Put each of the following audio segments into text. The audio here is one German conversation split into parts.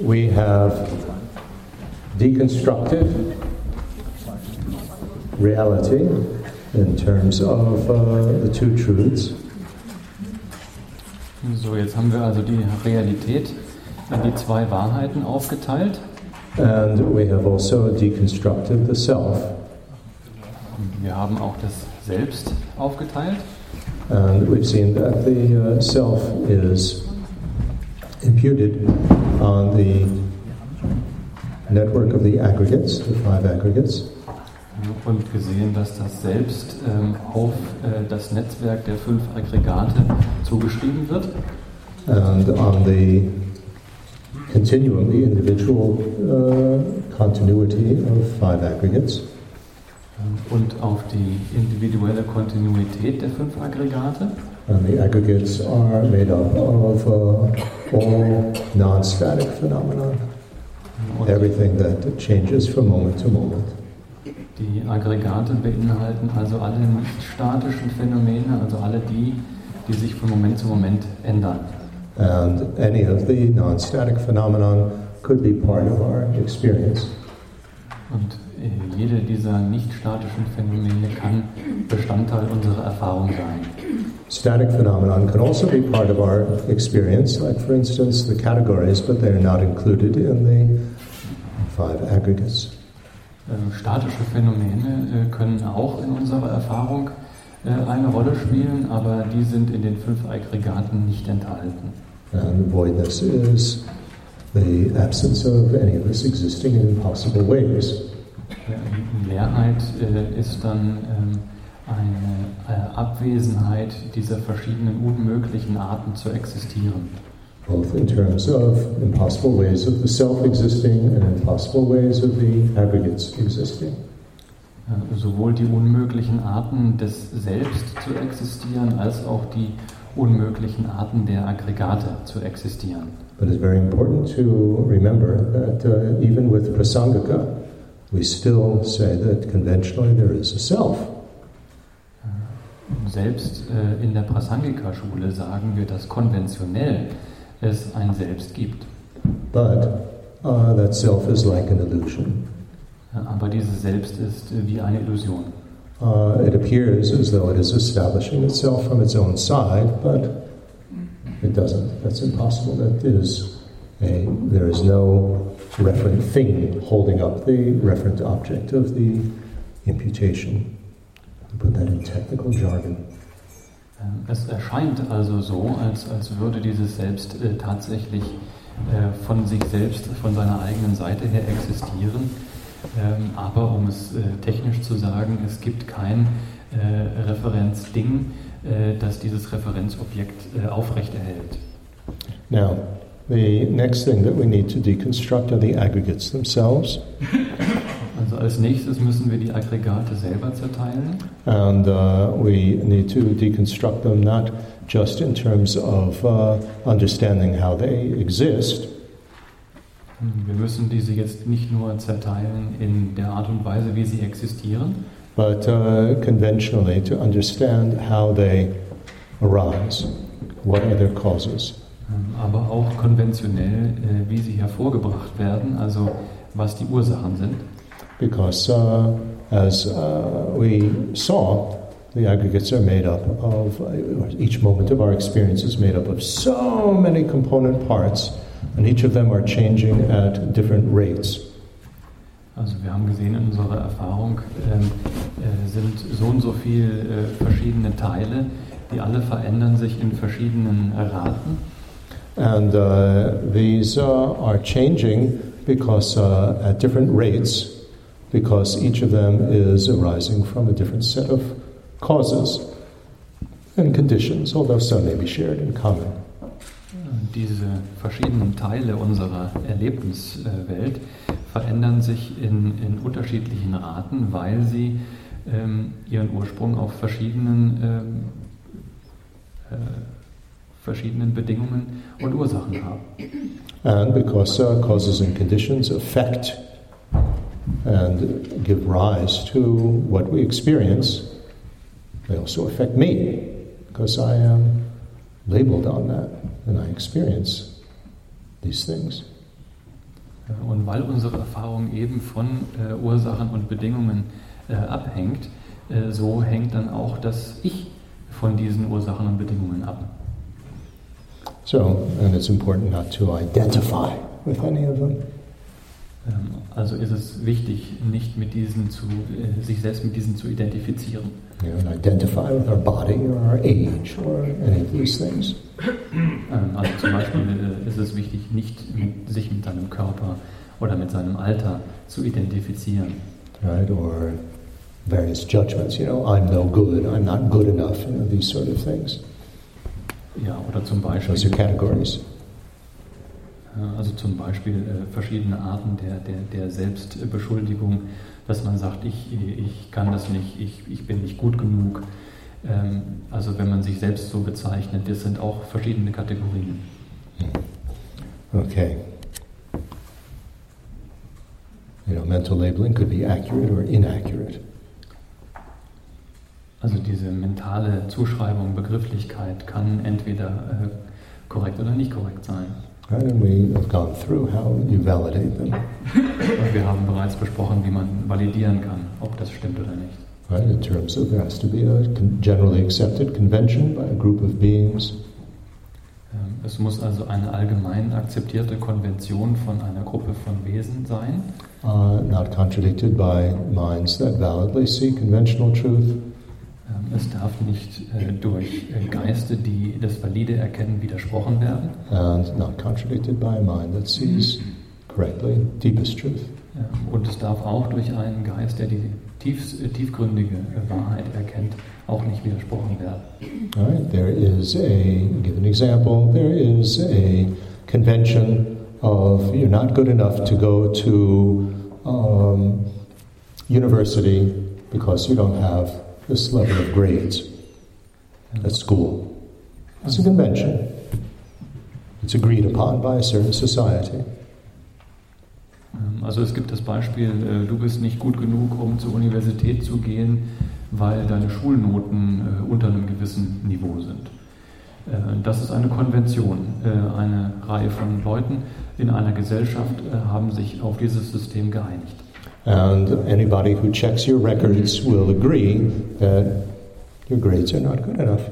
we have deconstructed reality in terms of uh, the two truths. So, jetzt haben wir also die Realität in die zwei Wahrheiten aufgeteilt. And we have also deconstructed the self. Wir haben auch das Selbst aufgeteilt. And we've seen that the uh, self is imputed on the network of the aggregates, the five aggregates. Und gesehen, dass das Selbst ähm, auf äh, das Netzwerk der fünf Aggregate zugeschrieben wird. And on the continuum, the individual uh, continuity of five aggregates. Und auf die individuelle Kontinuität der fünf Aggregate. And the aggregates are made up of uh, all non-static phenomena, Und everything that changes from moment to moment. die Aggregate beinhalten also alle nicht statischen Phänomene, also alle die, die sich von Moment zu Moment ändern. And any of the non-static phenomenon could be part of our experience. Und äh, jede dieser nicht statischen Phänomene kann Bestandteil unserer Erfahrung sein. Static phenomenon can also be part of our experience, like for instance the categories, but they're not included in the five aggregates. Äh, Statische Phänomene äh, können auch in unserer Erfahrung äh, eine Rolle spielen, aber die sind in den fünf Aggregaten nicht enthalten. And voidness is the absence of any of this existing in impossible ways. Leerheit äh, ist dann ähm, eine äh, Abwesenheit dieser verschiedenen unmöglichen Arten zu existieren. both in terms of impossible ways of the self existing and impossible ways of the aggregates existing. Äh, Sowohl die unmöglichen Arten des Selbst zu existieren, als auch die unmöglichen Arten der Aggregate zu existieren. But it's very important to remember that uh, even with prasangika, we still say that conventionally there is a self. Selbst äh, in der Prasangika-Schule sagen wir, dass konventionell es ein Selbst gibt. But uh, that self is like an illusion. Aber dieses Selbst ist äh, wie eine Illusion. Uh, it appears as though it is establishing itself from its own side, but it doesn't. That's impossible. That is a, there is no referent thing holding up the referent object of the imputation. Put that in technical jargon. Ähm, Es erscheint also so, als, als würde dieses Selbst äh, tatsächlich äh, von sich selbst, von seiner eigenen Seite her existieren. Ähm, aber um es äh, technisch zu sagen, es gibt kein äh, Referenzding, äh, das dieses Referenzobjekt äh, aufrechterhält. Now, the next thing that we need to deconstruct are the aggregates themselves. Also als nächstes müssen wir die Aggregate selber zerteilen. And uh, we need to deconstruct them not just in terms of uh, understanding how they exist, Wir müssen diese jetzt nicht nur zerteilen in der Art und Weise, wie sie existieren, but uh, conventionally to understand how they arise. What are their causes? ähm, aber auch konventionell, äh, wie sie hervorgebracht werden, also was die Ursachen sind. Because uh, as uh, we saw, the aggregates are made up of, uh, each moment of our experience is made up of so many component parts, and each of them are changing at different rates. Also wir haben gesehen in unserer Erfahrung ähm, äh, sind so und so viele äh, verschiedene Teile, die alle verändern sich in verschiedenen Raten. And uh, these uh, are changing because uh, at different rates, because each of them is arising from a different set of causes and conditions, although some may be shared in common. Diese verschiedenen Teile unserer Erlebniswelt verändern sich in, in unterschiedlichen Raten, weil sie ähm, ihren Ursprung auf verschiedenen, ähm, äh, verschiedenen Bedingungen und Ursachen haben. And because uh, causes and conditions affect and give rise to what we experience, they also affect me because I am labeled on that and I experience these things. Äh, und weil unsere Erfahrung eben von äh, Ursachen und Bedingungen äh, abhängt, äh, so hängt dann auch das Ich von diesen Ursachen und Bedingungen ab. So, and it's important not to identify with any of them. Ähm, also ist es wichtig, nicht mit diesen zu, äh, sich selbst mit diesen zu identifizieren. You identify with our body or our age or any of these things. Ähm, Also zum Beispiel äh, ist es wichtig, nicht mit, sich mit seinem Körper oder mit seinem Alter zu identifizieren. right? Or various judgments, you know, I'm no good, I'm not good enough, you know, these sort of things. Ja, oder zum Those are Beispiel, categories. Also zum Beispiel äh, verschiedene Arten der, der, der Selbstbeschuldigung, dass man sagt, ich, ich kann das nicht, ich, ich bin nicht gut genug. Ähm, Also wenn man sich selbst so bezeichnet, das sind auch verschiedene Kategorien. Okay. You know, mental labeling could be accurate or inaccurate. Also diese mentale Zuschreibung, Begrifflichkeit kann entweder äh, korrekt oder nicht korrekt sein. Right? And we have gone through how you validate them. Und wir haben bereits besprochen, wie man validieren kann, ob das stimmt oder nicht. Right? In terms of there has to be a generally accepted convention by a group of beings. Ähm, Es muss also eine allgemein akzeptierte Konvention von einer Gruppe von Wesen sein, Uh, not contradicted by minds that validly see conventional truth, Es darf nicht äh, durch äh, Geiste, die das Valide erkennen, widersprochen werden. and not contradicted by a mind that sees correctly deepest truth. Ähm, Und es darf auch durch einen Geist, der die tiefs, äh, tiefgründige äh, Wahrheit erkennt, auch nicht widersprochen werden. Right, there is a, give an example, there is a convention of you're not good enough to go to um, university because you don't have this level of grades at school. It's a convention. It's agreed upon by a certain society. Ähm, Also es gibt das Beispiel, äh, du bist nicht gut genug, um zur Universität zu gehen, weil deine Schulnoten äh, unter einem gewissen Niveau sind. Äh, Das ist eine Konvention. Eine Reihe von Leuten in einer Gesellschaft haben sich auf dieses System geeinigt. And anybody who checks your records will agree that your grades are not good enough.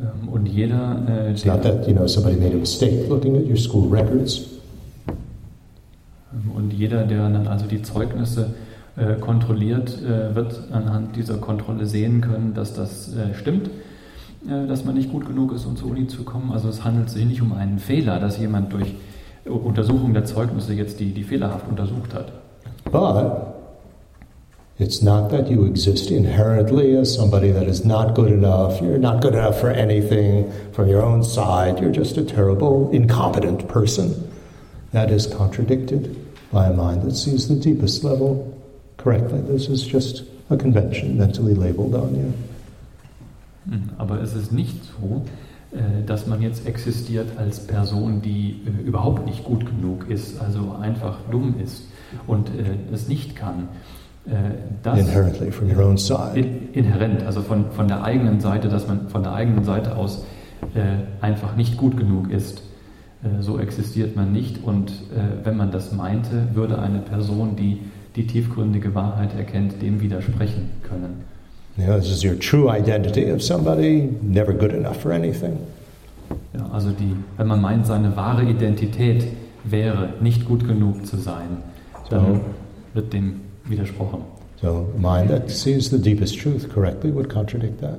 Ähm, Und jeder, äh, It's not der, that, you know, somebody made a mistake looking at your school records. ähm, und jeder, der dann also die Zeugnisse äh, kontrolliert, äh, wird anhand dieser Kontrolle sehen können, dass das äh, stimmt, äh, dass man nicht gut genug ist, um zur Uni zu kommen. Also es handelt sich nicht um einen Fehler, dass jemand durch Untersuchung der Zeugnisse jetzt die, die fehlerhaft untersucht hat. But it's not that you exist inherently as somebody that is not good enough. You're not good enough for anything from your own side. You're just a terrible, incompetent person. That is contradicted by a mind that sees the deepest level correctly. This is just a convention mentally labeled on you. Mhm. Aber es ist nicht so, äh, dass man jetzt existiert als Person, die äh, überhaupt nicht gut genug ist, also einfach dumm ist und äh, es nicht kann. Äh, Das Inherently from your own side. in- inhärent, also von, von der eigenen Seite, dass man von der eigenen Seite aus äh, einfach nicht gut genug ist. So existiert man nicht und wenn man das meinte, würde eine Person, die die tiefgründige Wahrheit erkennt, dem widersprechen können. Know, this is your true identity of somebody never good enough for anything. Ja, also die, wenn man meint, seine wahre Identität wäre nicht gut genug zu sein, dann wird dem widersprochen. So, mind that sees the deepest truth correctly would contradict that.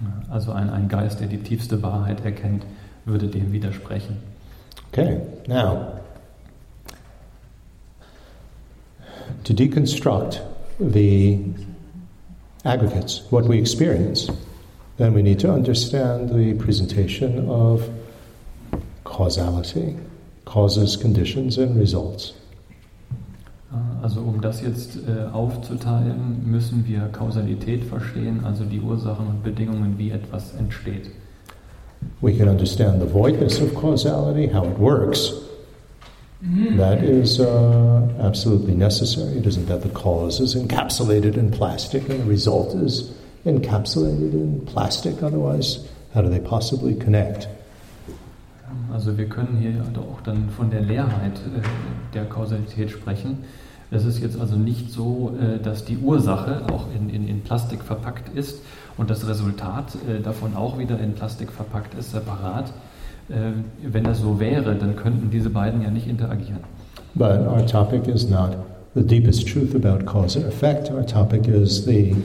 Ja, Also ein, ein Geist, der die tiefste Wahrheit erkennt, würde dem widersprechen. Okay, now, to deconstruct the aggregates, what we experience, then we need to understand the presentation of causality, causes, conditions, and results. Äh, Also um das jetzt äh, aufzuteilen, müssen wir Kausalität verstehen, also die Ursachen und Bedingungen, wie etwas entsteht. We can understand the voidness of causality, how it works. That is uh, absolutely necessary. It isn't that the cause is encapsulated in plastic and the result is encapsulated in plastic. Otherwise, how do they possibly connect? Also wir können hier auch dann von der Leerheit äh, der Kausalität sprechen. Es ist jetzt also nicht so, äh, dass die Ursache auch in, in, in Plastik verpackt ist und das Resultat äh, davon auch wieder in Plastik verpackt ist, separat. Wenn das so wäre, dann könnten diese beiden ja nicht interagieren. But our topic is not the deepest truth about cause and effect. Our topic is the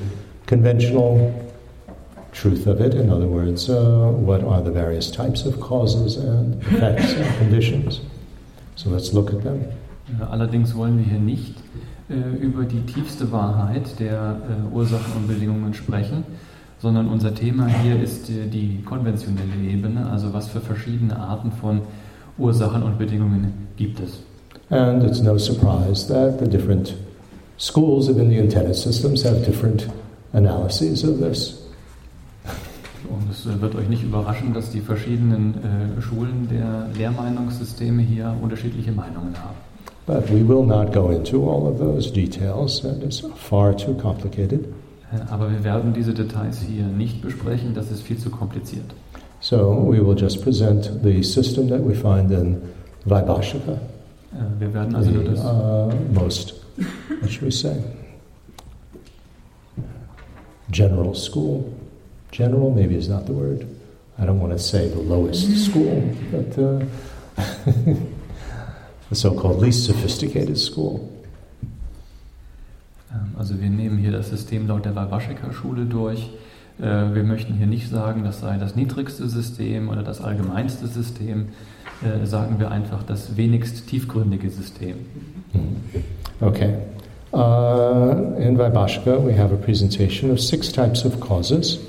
conventional truth of it. In other words, uh, what are the various types of causes and effects and conditions? So let's look at them. Allerdings wollen wir hier nicht äh, über die tiefste Wahrheit der äh, Ursachen und Bedingungen sprechen, sondern unser Thema hier ist äh, die konventionelle Ebene, also was für verschiedene Arten von Ursachen und Bedingungen gibt es. And it's no surprise that the different schools of Indian tenet systems have different analyses of this. Und es wird euch nicht überraschen, dass die verschiedenen äh, Schulen der Lehrmeinungssysteme hier unterschiedliche Meinungen haben. But we will not go into all of those details, and it's far too complicated. Äh, aber wir werden diese Details hier nicht besprechen, das ist viel zu kompliziert. So we will just present the system that we find in Vaibhashika. Äh, wir werden also the, nur das uh, most, what should we say, general school General maybe is not the word. I don't want to say the lowest school, but uh, the so-called least sophisticated school. Ähm, also wir nehmen hier das System laut der Vaibhashika-Schule durch. Äh, wir möchten hier nicht sagen, das sei das niedrigste System oder das allgemeinste System. Äh, sagen wir einfach das wenigst tiefgründige System. Okay. Uh, in Vaibhashika we have a presentation of six types of causes.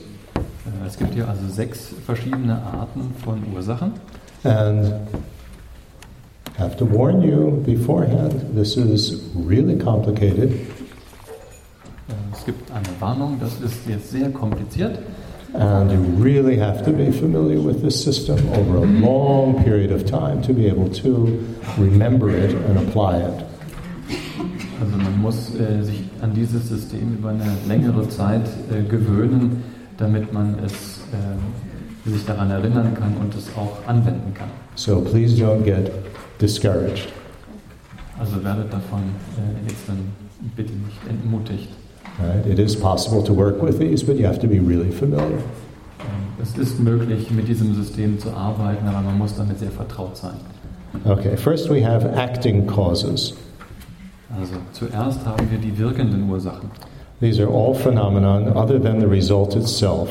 Es gibt hier also sechs verschiedene Arten von Ursachen. And have to warn you beforehand, this is really complicated. Äh, es gibt eine Warnung, das ist jetzt sehr kompliziert. And you really have to be familiar with this system over a long period of time to be able to remember it and apply it. Also man muss äh, sich an dieses System über eine längere Zeit äh, gewöhnen damit man es äh, sich daran erinnern kann und es auch anwenden kann. So please don't get discouraged. Also werdet davon äh, jetzt dann bitte nicht entmutigt. Right? It is possible to work with these, but you have to be really familiar. Ähm, es ist möglich, mit diesem System zu arbeiten, aber man muss damit sehr vertraut sein. Okay, first we have acting causes. Also zuerst haben wir die wirkenden Ursachen. These are all phenomena other than the result itself.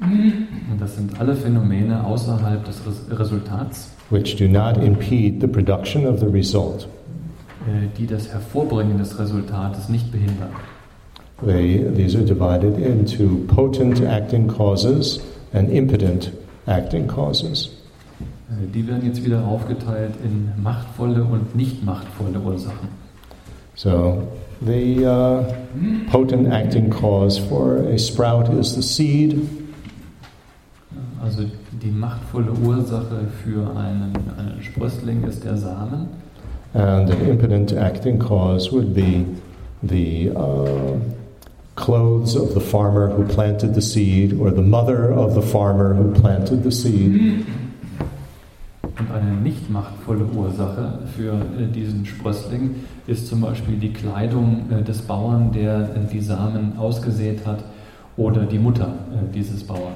Und das sind alle Phänomene außerhalb des Resultats, which do not impede the production of the result. Äh, die das Hervorbringen des Resultates nicht behindern. They, these are divided into potent acting causes and impotent acting causes. Äh, die werden jetzt wieder aufgeteilt in machtvolle und nicht machtvolle Ursachen. So The uh, potent acting cause for a sprout is the seed. Also die machtvolle Ursache für einen, einen Sprössling ist der Samen. And an impotent acting cause would be the uh, clothes of the farmer who planted the seed or the mother of the farmer who planted the seed. Und eine nicht machtvolle Ursache für äh, diesen Sprössling ist zum Beispiel die Kleidung äh, des Bauern, der äh, die Samen ausgesät hat, oder die Mutter dieses Bauern.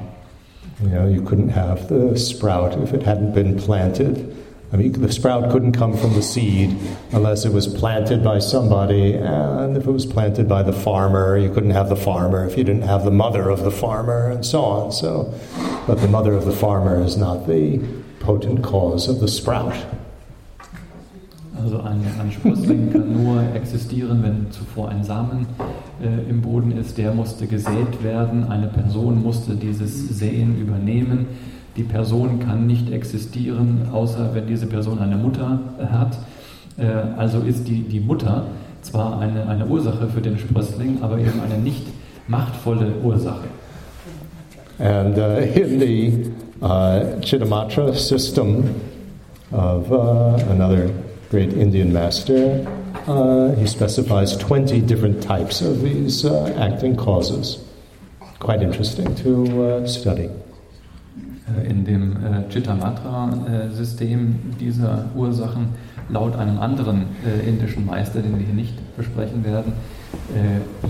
You know, you couldn't have the sprout if it hadn't been planted. I mean, the sprout couldn't come from the seed unless it was planted by somebody, and if it was planted by the farmer, you couldn't have the farmer if you didn't have the mother of the farmer, and so on. So, but the mother of the farmer is not the potent cause of the sprout. Also ein, ein Sprössling kann nur existieren, wenn zuvor ein Samen äh, im Boden ist. Der musste gesät werden. Eine Person musste dieses Säen übernehmen. Die Person kann nicht existieren, außer wenn diese Person eine Mutter hat. Äh, also ist die, die Mutter zwar eine, eine Ursache für den Sprössling, aber eben eine nicht machtvolle Ursache. And uh, in the uh, Chittamatra system of uh, another great Indian master, uh, he specifies 20 different types of these uh, acting causes. Quite interesting to uh, study. Äh, in dem äh, Chittamatra-System dieser Ursachen laut einem anderen äh, indischen Meister, den wir hier nicht besprechen werden,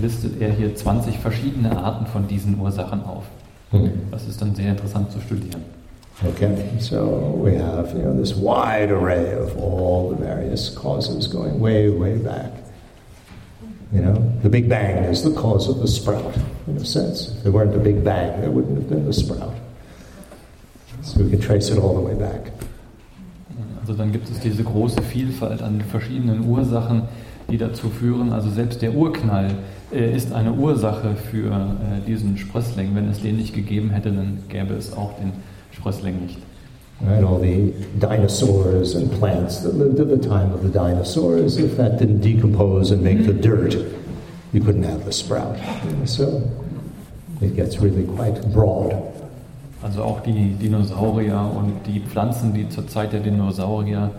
listet er hier 20 verschiedene Arten von diesen Ursachen auf. Hm. Das ist dann sehr interessant zu studieren. Okay, so we have you know this wide array of all the various causes going way, way back. You know, the Big Bang is the cause of the sprout, in a sense. If there weren't the Big Bang, there wouldn't have been the sprout. So we can trace it all the way back. Also dann gibt es diese große Vielfalt an verschiedenen Ursachen, die dazu führen, also selbst der Urknall äh, ist eine Ursache für äh, diesen Sprössling. Wenn es den nicht gegeben hätte, dann gäbe es auch den Sprössling nicht. Right, all the dinosaurs and plants that lived at the time of the dinosaurs, if that didn't decompose and make the dirt, you couldn't have the sprout. So it gets really quite broad. Also auch die Dinosaurier und die Pflanzen, die zur Zeit der Dinosaurier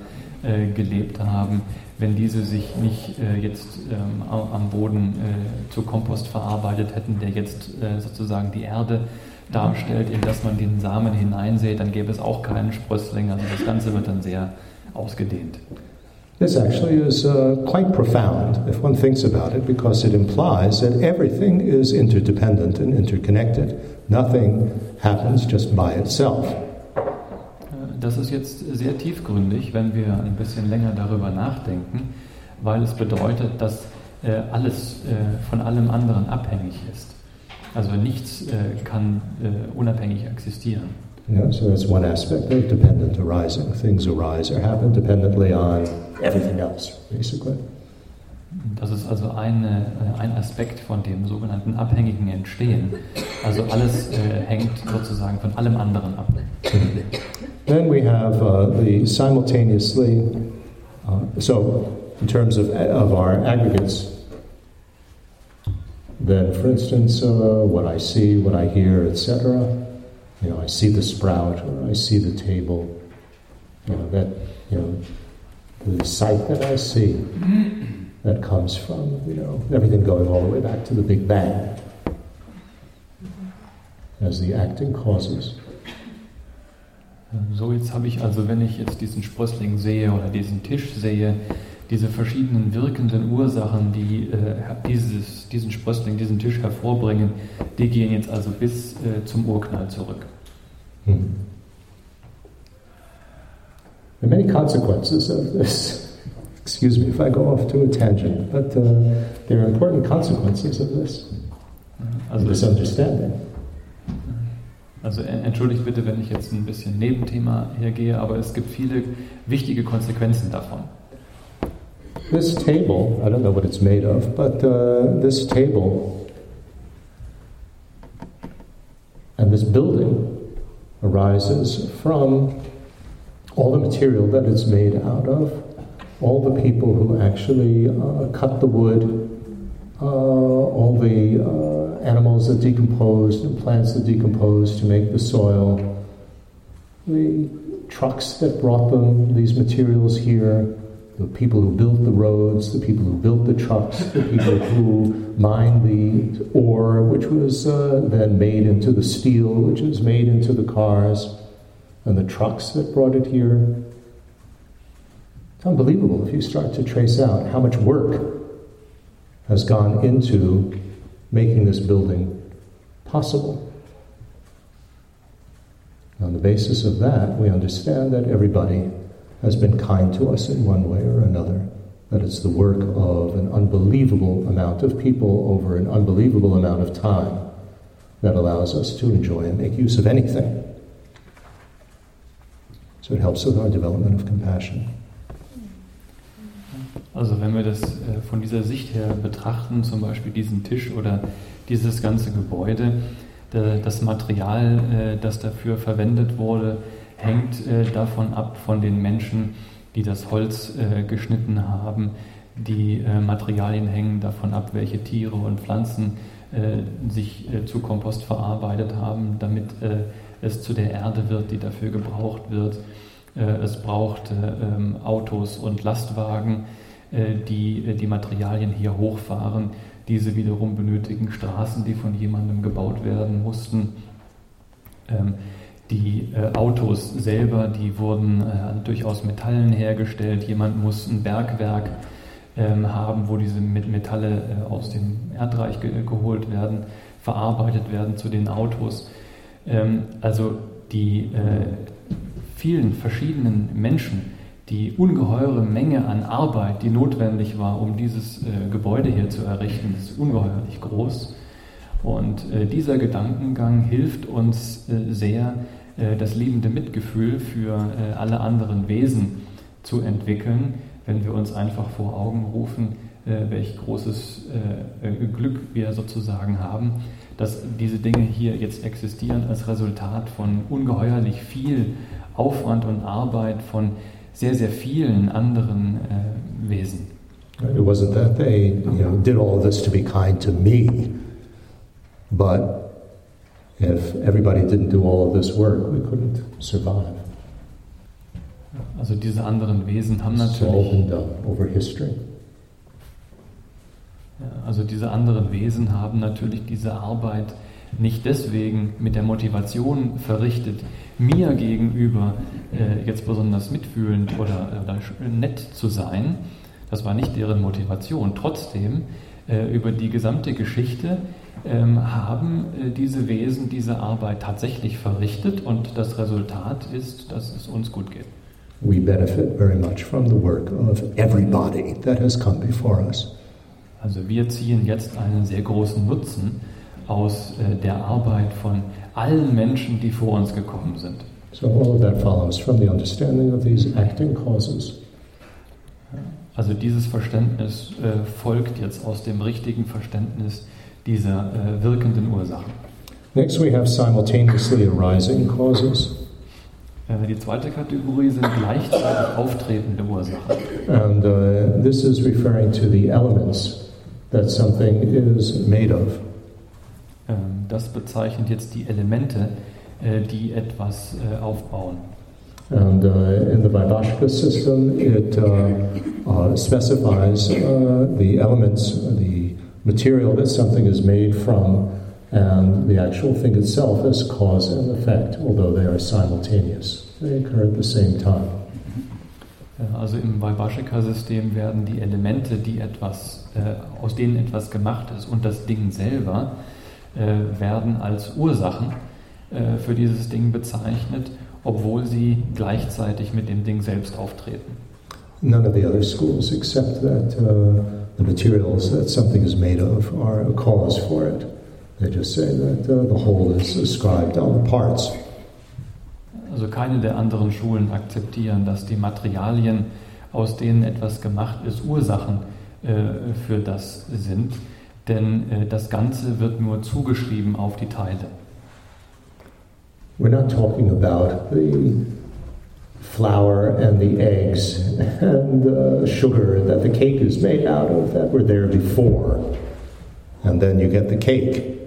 äh, gelebt haben, wenn diese sich nicht äh, jetzt ähm, am Boden äh, zu Kompost verarbeitet hätten, der jetzt äh, sozusagen die Erde darstellt, in das man den Samen hineinsät, dann gäbe es auch keinen Sprössling. Also das Ganze wird dann sehr ausgedehnt. This actually is uh, quite profound if one thinks about it, because it implies that everything is interdependent and interconnected. Nothing happens just by itself. Das ist jetzt sehr tiefgründig, wenn wir ein bisschen länger darüber nachdenken, weil es bedeutet, dass äh, alles äh, von allem anderen abhängig ist. Also nichts äh, kann äh, unabhängig existieren. Yeah, so that's one aspect of dependent arising. Things arise or happen dependently on everything else, basically. Das ist also eine, äh, ein Aspekt von dem sogenannten abhängigen Entstehen. Also alles äh, hängt sozusagen von allem anderen ab. Then we have uh, the simultaneously, uh, so in terms of, of our aggregates, then for instance, uh, what I see, what I hear, etc., you know, I see the sprout or I see the table, you know, that, you know, the sight that I see that comes from, you know, everything going all the way back to the Big Bang as the acting causes. So, jetzt habe ich also, wenn ich jetzt diesen Sprössling sehe oder diesen Tisch sehe, diese verschiedenen wirkenden Ursachen, die äh, dieses, diesen Sprössling, diesen Tisch hervorbringen, die gehen jetzt also bis äh, zum Urknall zurück. Hmm. There are many consequences of this. Excuse me if I go off to a tangent, but uh, there are important consequences of this. Also this understanding. Also entschuldigt bitte, wenn ich jetzt ein bisschen Nebenthema hergehe, aber es gibt viele wichtige Konsequenzen davon. This table, I don't know what it's made of, but uh, this table and this building arises from all the material that it's made out of all the people who actually uh, cut the wood, uh, all the uh, animals that decomposed and plants that decomposed to make the soil, the trucks that brought them these materials here, the people who built the roads, the people who built the trucks, the people who mined the ore, which was uh, then made into the steel, which was made into the cars, and the trucks that brought it here, it's unbelievable if you start to trace out how much work has gone into making this building possible. On the basis of that, we understand that everybody has been kind to us in one way or another, that it's the work of an unbelievable amount of people over an unbelievable amount of time that allows us to enjoy and make use of anything. So it helps with our development of compassion. Also wenn wir das äh, von dieser Sicht her betrachten, zum Beispiel diesen Tisch oder dieses ganze Gebäude, das Material, äh, das dafür verwendet wurde, hängt äh, davon ab von den Menschen, die das Holz geschnitten haben. Die Materialien hängen davon ab, welche Tiere und Pflanzen sich zu Kompost verarbeitet haben, damit es zu der Erde wird, die dafür gebraucht wird. Es braucht ähm, Autos und Lastwagen, äh, die äh, die Materialien hier hochfahren. Diese wiederum benötigen Straßen, die von jemandem gebaut werden mussten. Ähm, Die äh, Autos selber, die wurden äh, durch aus Metallen hergestellt. Jemand muss ein Bergwerk ähm, haben, wo diese Metalle äh, aus dem Erdreich ge geholt werden, verarbeitet werden zu den Autos. Ähm, also die äh, vielen verschiedenen Menschen, die ungeheure Menge an Arbeit, die notwendig war, um dieses äh, Gebäude hier zu errichten, ist ungeheuerlich groß. Und äh, dieser Gedankengang hilft uns äh, sehr, äh, das liebende Mitgefühl für alle anderen Wesen zu entwickeln, wenn wir uns einfach vor Augen rufen, welch großes Glück wir sozusagen haben, dass diese Dinge hier jetzt existieren als Resultat von ungeheuerlich viel Aufwand und Arbeit von sehr, sehr vielen anderen Wesen. It wasn't that they you know, did all this to be kind to me, but if everybody didn't do all of this work, we couldn't survive. Also diese anderen Wesen haben natürlich. over history. Also diese anderen Wesen haben natürlich diese Arbeit nicht deswegen mit der Motivation verrichtet, mir gegenüber äh, jetzt besonders mitfühlend oder, oder, nett zu sein. Das war nicht deren Motivation. Trotzdem, äh, über die gesamte Geschichte haben äh, diese Wesen diese Arbeit tatsächlich verrichtet und das Resultat ist, dass es uns gut geht. We benefit very much from the work of everybody that has come before us. Also wir ziehen jetzt einen sehr großen Nutzen aus äh, der Arbeit von allen Menschen, die vor uns gekommen sind. So all of that follows from the understanding of these acting causes. Also dieses Verständnis äh, folgt jetzt aus dem richtigen Verständnis dieser äh, wirkenden Ursachen. Next we have simultaneously arising causes. Äh, die zweite Kategorie sind gleichzeitig auftretende Ursachen. And uh, this is referring to the elements that something is made of. Ähm, das bezeichnet jetzt die Elemente, äh, die etwas äh, aufbauen. And uh, in the Vaibhashika system, it uh, uh, specifies uh, the elements, the material that something is made from, and the actual thing itself as cause and effect, although they are simultaneous. They occur at the same time. Also im Vaibhashika-System werden die Elemente, die etwas, äh, aus denen etwas gemacht ist, und das Ding selber äh, werden als Ursachen äh, für dieses Ding bezeichnet, obwohl sie gleichzeitig mit dem Ding selbst auftreten. None of the other schools accept that uh, the materials that something is made of are a cause for it. They just say that uh, the whole is ascribed on the parts. Also keine der anderen Schulen akzeptieren, dass die Materialien, aus denen etwas gemacht ist, Ursachen äh, für das sind, denn äh, das Ganze wird nur zugeschrieben auf die Teile. We're not talking about the flour and the eggs and the sugar that the cake is made out of that were there before. And then you get the cake.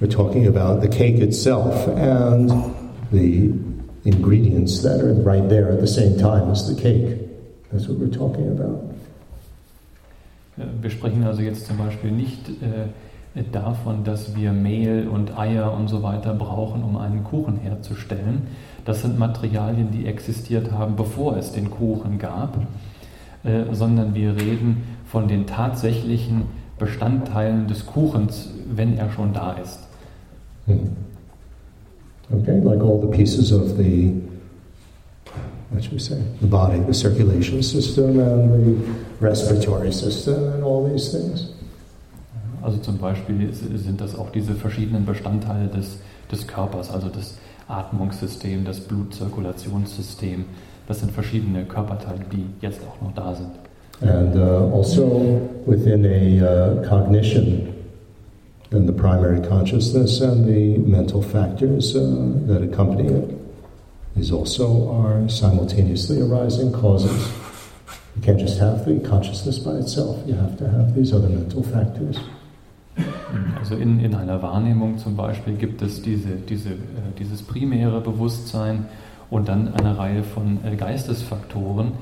We're talking about the cake itself and the ingredients that are right there at the same time as the cake. That's what we're talking about. Wir sprechen also jetzt zum Beispiel nicht äh, davon, dass wir Mehl und Eier und so weiter brauchen, um einen Kuchen herzustellen. Das sind Materialien, die existiert haben, bevor es den Kuchen gab, äh, sondern wir reden von den tatsächlichen Bestandteilen des Kuchens, wenn er schon da ist. Hmm. Okay, like all the pieces of the what should we say, the body, the circulation system and the respiratory system and all these things. Also zum Beispiel sind das auch diese verschiedenen Bestandteile des, des Körpers, also das Atmungssystem, das Blutzirkulationssystem. Das sind verschiedene Körperteile, die jetzt auch noch da sind. And uh, also within a uh, cognition, then the primary consciousness and the mental factors uh, that accompany it. These also are simultaneously arising causes. You can't just have the consciousness by itself, you have to have these other mental factors. Also in, in einer Wahrnehmung zum Beispiel gibt es diese, diese, äh, dieses primäre Bewusstsein und dann eine Reihe von äh, Geistesfaktoren,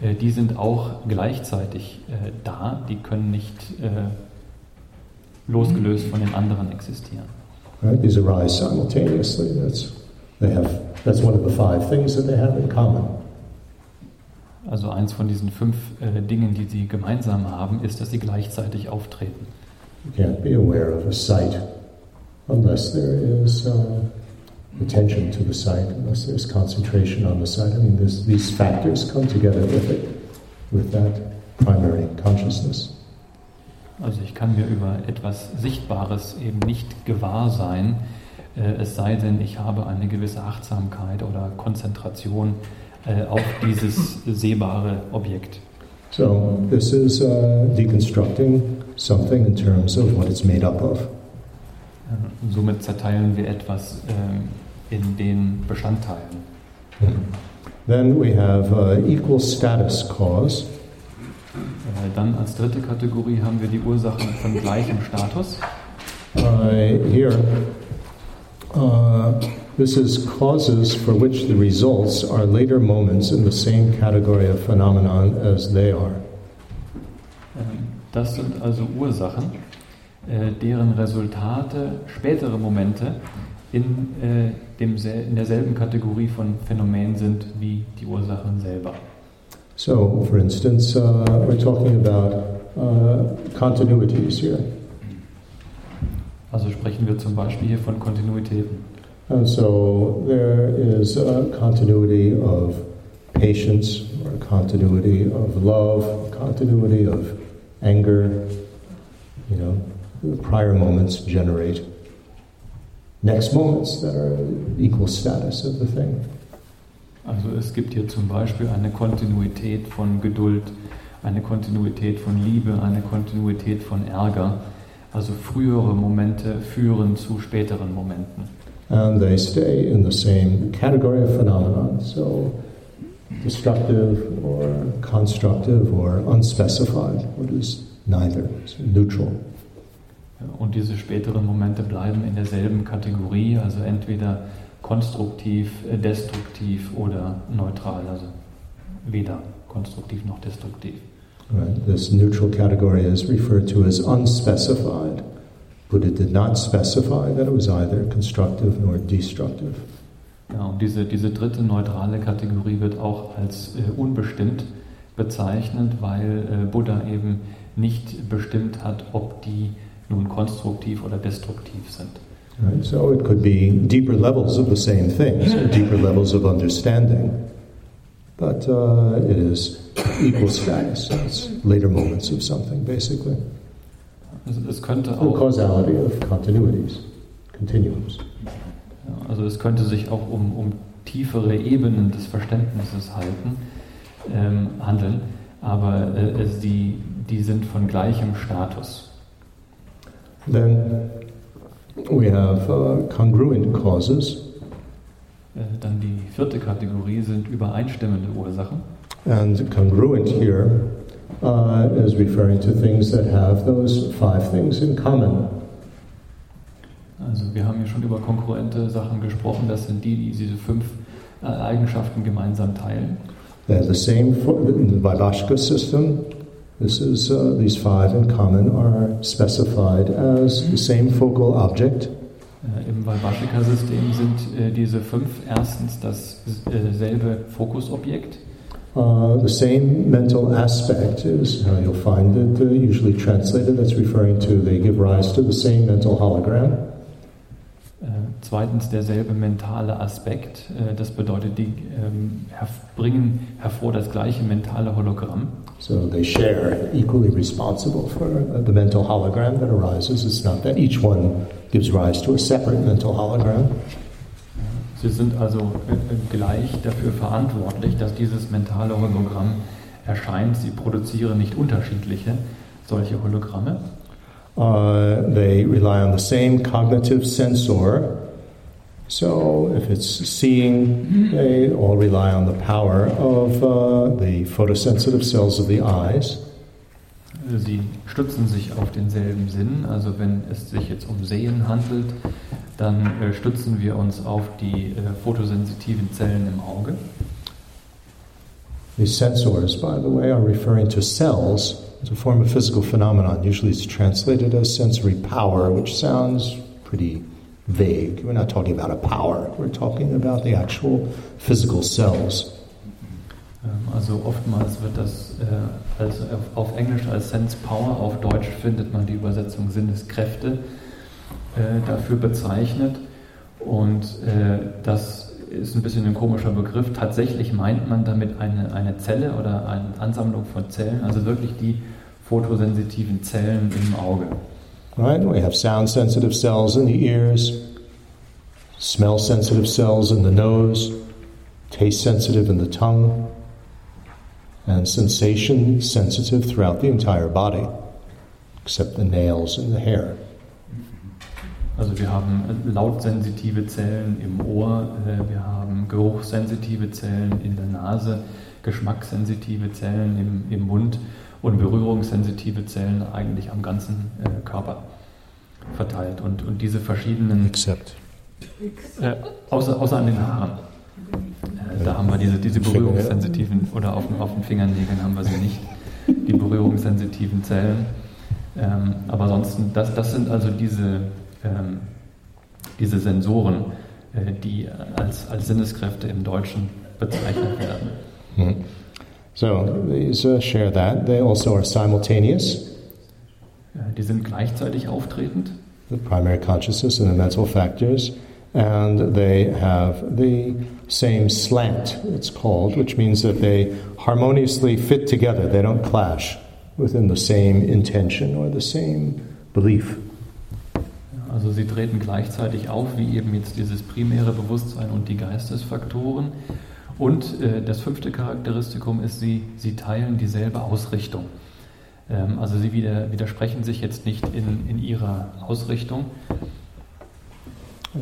äh, die sind auch gleichzeitig da, die können nicht losgelöst von den anderen existieren. Right? These arise simultaneously. That's They have, that's one of the five things that they have in common. Also eins von diesen fünf Dingen, die sie gemeinsam haben, ist, dass sie gleichzeitig auftreten. You can't be aware of a sight unless there is uh, attention to the sight, unless there's concentration on the sight. I mean, this, these factors come together with it, with that primary consciousness. Also ich kann mir über etwas Sichtbares eben nicht gewahr sein, äh, es sei denn, ich habe eine gewisse Achtsamkeit oder Konzentration äh, auf dieses sehbare Objekt. So this is uh, deconstructing something in terms of what it's made up of. Äh, somit zerteilen wir etwas äh, in den Bestandteilen. Then we have uh, equal status cause. Äh, dann als dritte Kategorie haben wir die Ursachen von gleichem Status. Uh, here, uh, this is causes for which the results are later moments in the same category of phenomenon as they are. Das sind also Ursachen, äh, deren Resultate spätere Momente in, äh, dem, in derselben Kategorie von Phänomen sind wie die Ursachen selber. So, for instance, uh, we're talking about uh, continuities here. Also sprechen wir zum Beispiel hier von Kontinuitäten. And so there is a continuity of patience, or a continuity of love, a continuity of anger. You know, prior moments generate next moments that are equal status of the thing. Also es gibt hier zum Beispiel eine Kontinuität von Geduld, eine Kontinuität von Liebe, eine Kontinuität von Ärger. Also frühere Momente führen zu späteren Momenten. And they stay in the same category of phenomenon. So destructive or constructive or unspecified, what is neither, it's neutral. Und diese späteren Momente bleiben in derselben Kategorie, also entweder konstruktiv, äh, destruktiv oder neutral, also weder konstruktiv noch destruktiv. Right? This neutral category is referred to as unspecified. Buddha did not specify that it was either constructive nor destructive. Ja, und diese, diese dritte neutrale Kategorie wird auch als äh, unbestimmt bezeichnet, weil äh, Buddha eben nicht bestimmt hat, ob die nun konstruktiv oder destruktiv sind. Right? So it could be deeper levels of the same thing, so deeper levels of understanding. But uh, it is equal status. It's later moments of something, basically. Also es könnte The auch, causality of continuities, continuums. Ja, also es könnte sich auch um, um tiefere Ebenen des Verständnisses halten, ähm, handeln, aber äh, die, die sind von gleichem Status. Then we have uh, congruent causes. Äh, dann die vierte Kategorie sind übereinstimmende Ursachen. And congruent here uh, is referring to things that have those five things in common. Also wir haben hier schon über konkurrente Sachen gesprochen. Das sind die, die diese fünf äh, Eigenschaften gemeinsam teilen. They have the same, fo- in the Vaibhashika system, this is, uh, these five in common are specified as the same focal object, Äh, Im Vaibhashika-System sind äh, diese fünf erstens dasselbe Fokusobjekt. Uh, the same mental aspect is how you'll find it uh, usually translated. That's referring to they give rise to the same mental hologram. Zweitens derselbe mentale Aspekt. Äh, Das bedeutet, die ähm, bringen hervor das gleiche mentale Hologramm. So they share, equally responsible for uh, the mental hologram that arises. It's not that each one gives rise to a separate mental hologram. Sie sind also äh, äh, gleich dafür verantwortlich, dass dieses mentale Hologramm erscheint. Sie produzieren nicht unterschiedliche solche Hologramme. Uh, they rely on the same cognitive sensor. So if it's seeing, they all rely on the power of uh, the photosensitive cells of the eyes. Sie stützen sich auf denselben Sinn. Also wenn es sich jetzt um Sehen handelt, dann äh, stützen wir uns auf die äh, photosensitiven Zellen im Auge. These sensors, by the way, are referring to cells. It's a form of physical phenomenon. Usually it's translated as sensory power, which sounds pretty vague. We're not talking about a power, we're talking about the actual physical cells. Ähm, also oftmals wird das äh, als, auf Englisch als Sense Power, auf Deutsch findet man die Übersetzung Sinneskräfte äh, dafür bezeichnet. Und äh, das ist ein bisschen ein komischer Begriff. Tatsächlich meint man damit eine, eine Zelle oder eine Ansammlung von Zellen, also wirklich die photosensitiven Zellen im Auge. Right? We have sound sensitive cells in the ears, smell sensitive cells in the nose, taste sensitive in the tongue, and sensation sensitive throughout the entire body, except the nails and the hair. Also wir haben lautsensitive Zellen im Ohr, äh, wir haben geruchssensitive Zellen in der Nase, geschmackssensitive Zellen im, im Mund und berührungssensitive Zellen eigentlich am ganzen äh, Körper verteilt. Und, und diese verschiedenen... Except. Äh, außer, außer an den Haaren. Äh, da haben wir diese, diese berührungssensitiven, oder auf, auf den Fingernägeln haben wir sie nicht, die berührungssensitiven Zellen. Ähm, aber ansonsten, das, das sind also diese, ähm, diese Sensoren, äh, die als, als Sinneskräfte im Deutschen bezeichnet werden. Hmm. So these uh, share that. They also are simultaneous. Äh, die sind gleichzeitig auftretend. The primary consciousness and the mental factors, and they have the same slant. It's called, which means that they harmoniously fit together. They don't clash within the same intention or the same belief. Also sie treten gleichzeitig auf, wie eben jetzt dieses primäre Bewusstsein und die Geistesfaktoren. Und äh, das fünfte Charakteristikum ist, sie, sie teilen dieselbe Ausrichtung. Ähm, also sie widersprechen sich jetzt nicht in, in ihrer Ausrichtung.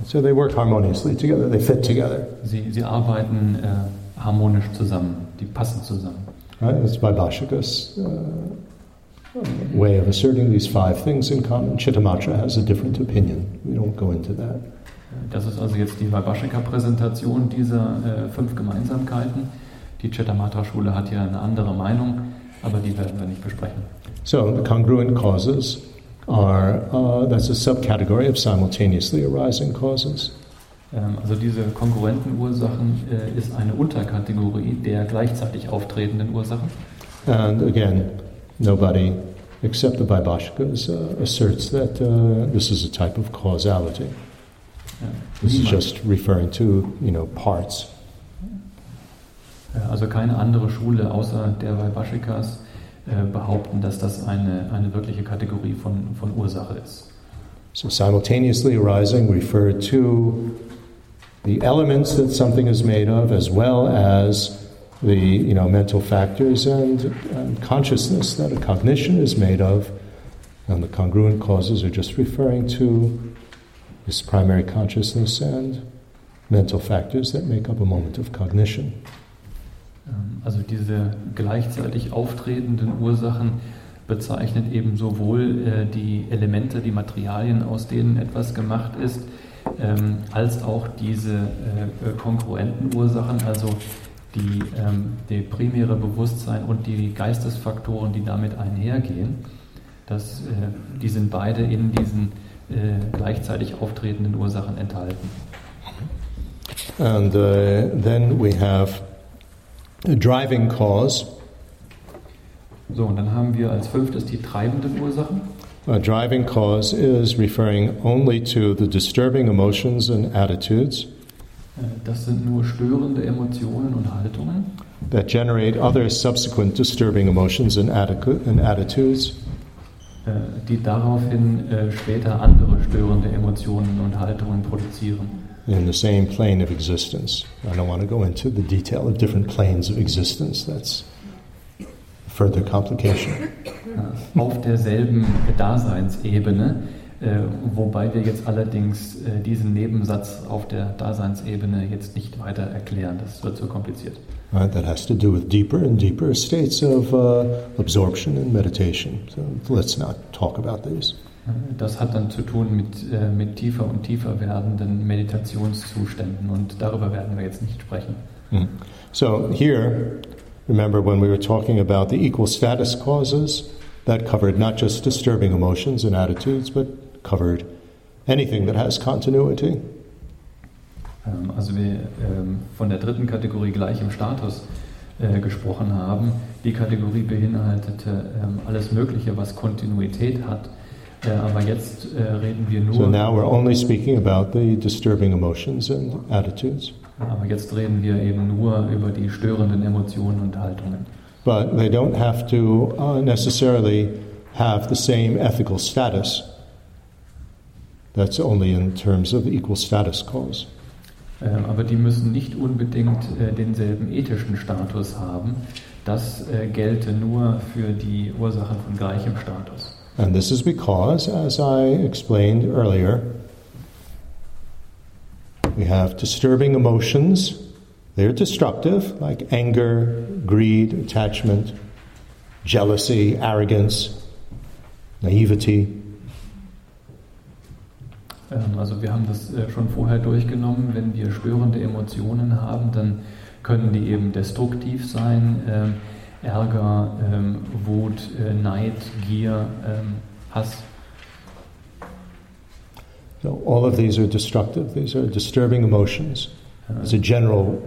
So they work harmoniously together, they fit together. Sie, sie arbeiten äh, harmonisch zusammen, die passen zusammen. Right? That's Vaibhashika's uh, way of asserting these five things in common. Chittamatra has a different opinion. We don't go into that. Das ist also jetzt die Vaibhashika-Präsentation dieser äh, fünf Gemeinsamkeiten. Die Chettamatra-Schule hat hier eine andere Meinung, aber die werden wir nicht besprechen. So the congruent causes are uh, that's a subcategory of simultaneously arising causes. Ähm, also diese konkurrenten Ursachen äh, ist eine Unterkategorie der gleichzeitig auftretenden Ursachen. And again, nobody except the Vaibhashikas uh, asserts that uh, this is a type of causality. This is just referring to, you know, parts. Also keine andere Schule außer der Vaibhashikas äh, Äh, behaupten, dass das eine, eine wirkliche Kategorie von, von Ursache ist. So simultaneously arising refer to the elements that something is made of as well as the you know mental factors and, and consciousness that a cognition is made of and the congruent causes are just referring to this primary consciousness and mental factors that make up a moment of cognition. Ähm, also diese gleichzeitig auftretenden Ursachen bezeichnet eben sowohl äh, die Elemente, die Materialien, aus denen etwas gemacht ist, ähm, als auch diese äh, konkurrenten Ursachen, also die, ähm, die primäre Bewusstsein und die Geistesfaktoren, die damit einhergehen. Das, äh, die sind beide in diesen äh, gleichzeitig auftretenden Ursachen enthalten. And uh, then we have driving cause. So, und dann haben wir als fünftes die treibenden Ursachen. A driving cause is referring only to the disturbing emotions and attitudes Äh, Das sind nur störende Emotionen und Haltungen, that generate other subsequent disturbing emotions and, and attitudes. äh, die daraufhin äh, später andere störende Emotionen und Haltungen produzieren. In the same plane of existence. I don't want to go into the detail of different planes of existence. That's further complication. Äh, Auf derselben Daseinsebene, äh, wobei wir jetzt allerdings äh, diesen Nebensatz auf der Daseinsebene jetzt nicht weiter erklären. Das wird zu kompliziert. Right? That has to do with deeper and deeper states of uh, absorption and meditation. So let's not talk about these. Das hat dann zu tun mit, äh, mit tiefer und tiefer werdenden Meditationszuständen und darüber werden wir jetzt nicht sprechen. Mm. So here, remember when we were talking about the equal status causes, that covered not just disturbing emotions and attitudes, but covered anything that has continuity. Ähm, also wir ähm, von der dritten Kategorie gleich im Status äh, gesprochen haben. Die Kategorie beinhaltete ähm, alles Mögliche, was Kontinuität hat. Äh, aber jetzt äh, reden wir nur. So now we're only speaking about the disturbing emotions and attitudes. Aber jetzt reden wir eben nur über die störenden Emotionen und Haltungen. But they don't have to uh, necessarily have the same ethical status. That's only in terms of equal status clause. Ähm, aber die müssen nicht unbedingt äh, denselben ethischen Status haben. Das äh, gelte nur für die Ursachen von gleichem Status. And this is because, as I explained earlier, we have disturbing emotions. They're destructive, like anger, greed, attachment, jealousy, arrogance, naivety. Ähm, also wir haben das äh, schon vorher durchgenommen. Wenn wir störende Emotionen haben, dann können die eben destruktiv sein. Ähm, Ähm, Ärger, ähm, Wut, äh, Neid, Gier, ähm, Hass. So all of these are destructive. These are disturbing emotions. Uh-huh. As a general,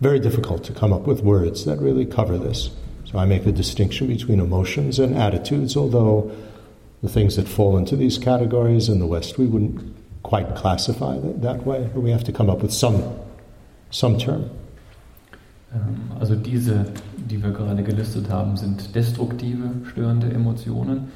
very difficult to come up with words that really cover this. So I make the distinction between emotions and attitudes, although the things that fall into these categories in the West, we wouldn't quite classify that, that way, but we have to come up with some, some term. Ähm, also diese, die wir gerade gelistet haben, sind destruktive, störende Emotionen.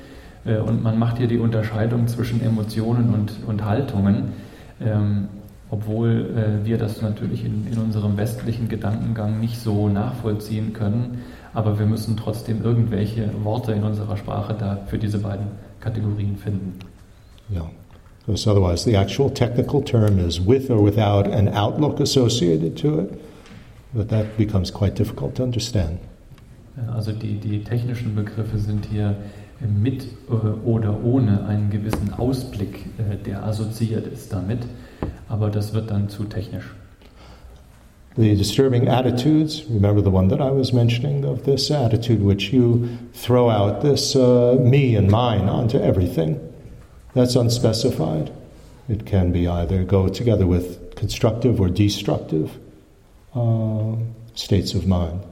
Äh, und man macht hier die Unterscheidung zwischen Emotionen und, und Haltungen, ähm, obwohl äh, wir das natürlich in, in unserem westlichen Gedankengang nicht so nachvollziehen können. Aber wir müssen trotzdem irgendwelche Worte in unserer Sprache da für diese beiden Kategorien finden. Yeah. Because otherwise, the actual technical term is with or without an outlook associated to it, but that becomes quite difficult to understand. Also die, die technischen Begriffe sind hier mit äh, oder ohne einen gewissen Ausblick, äh, der assoziiert ist damit, aber das wird dann zu technisch. The disturbing attitudes, remember the one that I was mentioning, of this attitude which you throw out this uh, me and mine onto everything. That's unspecified. It can be either go together with constructive or destructive states of mind.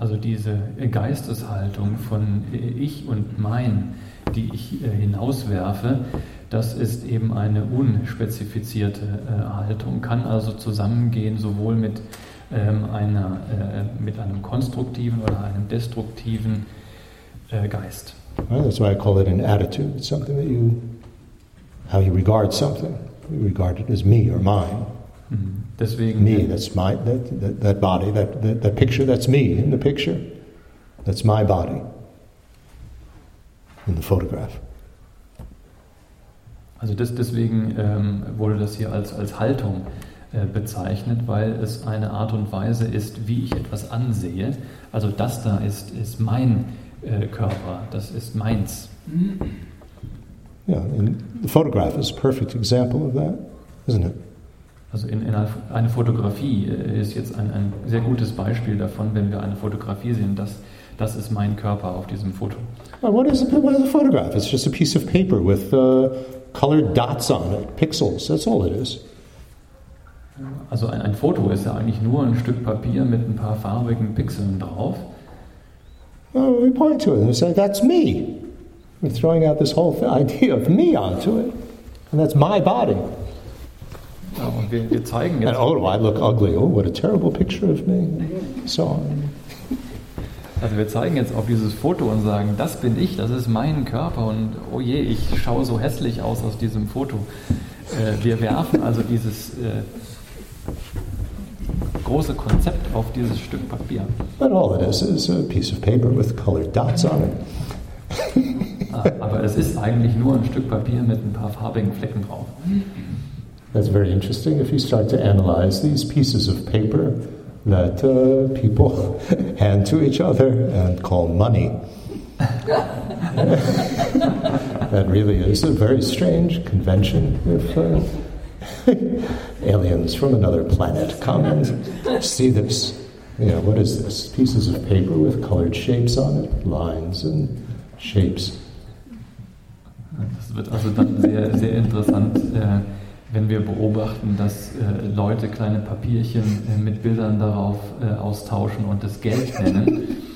Also diese Geisteshaltung von ich und mein, die ich äh, hinauswerfe, das ist eben eine unspezifizierte äh, Haltung, kann also zusammengehen sowohl mit, ähm, einer, äh, mit einem konstruktiven oder einem destruktiven Geist. Well, that's why I call it an attitude. It's something that you, how you regard something. You regard it as me or mine. Deswegen, me, that's my, that, that, that body, that, that, that picture, that's me in the picture. That's my body in the photograph. Also das, deswegen ähm, wurde das hier als, als Haltung äh, bezeichnet, weil es eine Art und Weise ist, wie ich etwas ansehe. Also das da ist, ist mein äh, Körper, das ist meins. Yeah, and the photograph is a perfect example of that, isn't it? Also in, in eine Fotografie äh, ist jetzt ein, ein sehr gutes Beispiel davon, wenn wir eine Fotografie sehen, dass das ist mein Körper auf diesem Foto. Well, what is a, what is a photograph? It's just a piece of paper with uh, colored dots on it, pixels. That's all it is. Also ein, ein Foto ist ja eigentlich nur ein Stück Papier mit ein paar farbigen Pixeln drauf. Well, we point to it and say, "That's me." We're throwing out this whole idea of me onto it, and that's my body. Wir, wir zeigen And jetzt. oh, I look ugly. Oh, what a terrible picture of me. So on. Also wir zeigen jetzt auf dieses Foto und sagen, das bin ich, das ist mein Körper und oh je, ich schaue so hässlich aus aus diesem Foto. Äh, wir werfen also dieses äh, große Konzept auf dieses Stück Papier. But all it is is a piece of paper with colored dots on it. Ah, Aber es ist eigentlich nur ein Stück Papier mit ein paar farbigen Flecken drauf. That's very interesting if you start to analyze these pieces of paper that uh, people hand to each other and call money. that really is a very strange convention if uh, aliens from another planet come and see this. You know, what is this? Pieces of paper with colored shapes on it, lines and shapes. Das wird also dann sehr, sehr interessant, wenn wir beobachten, dass äh, Leute kleine Papierchen äh, mit Bildern darauf äh, austauschen und das Geld nennen.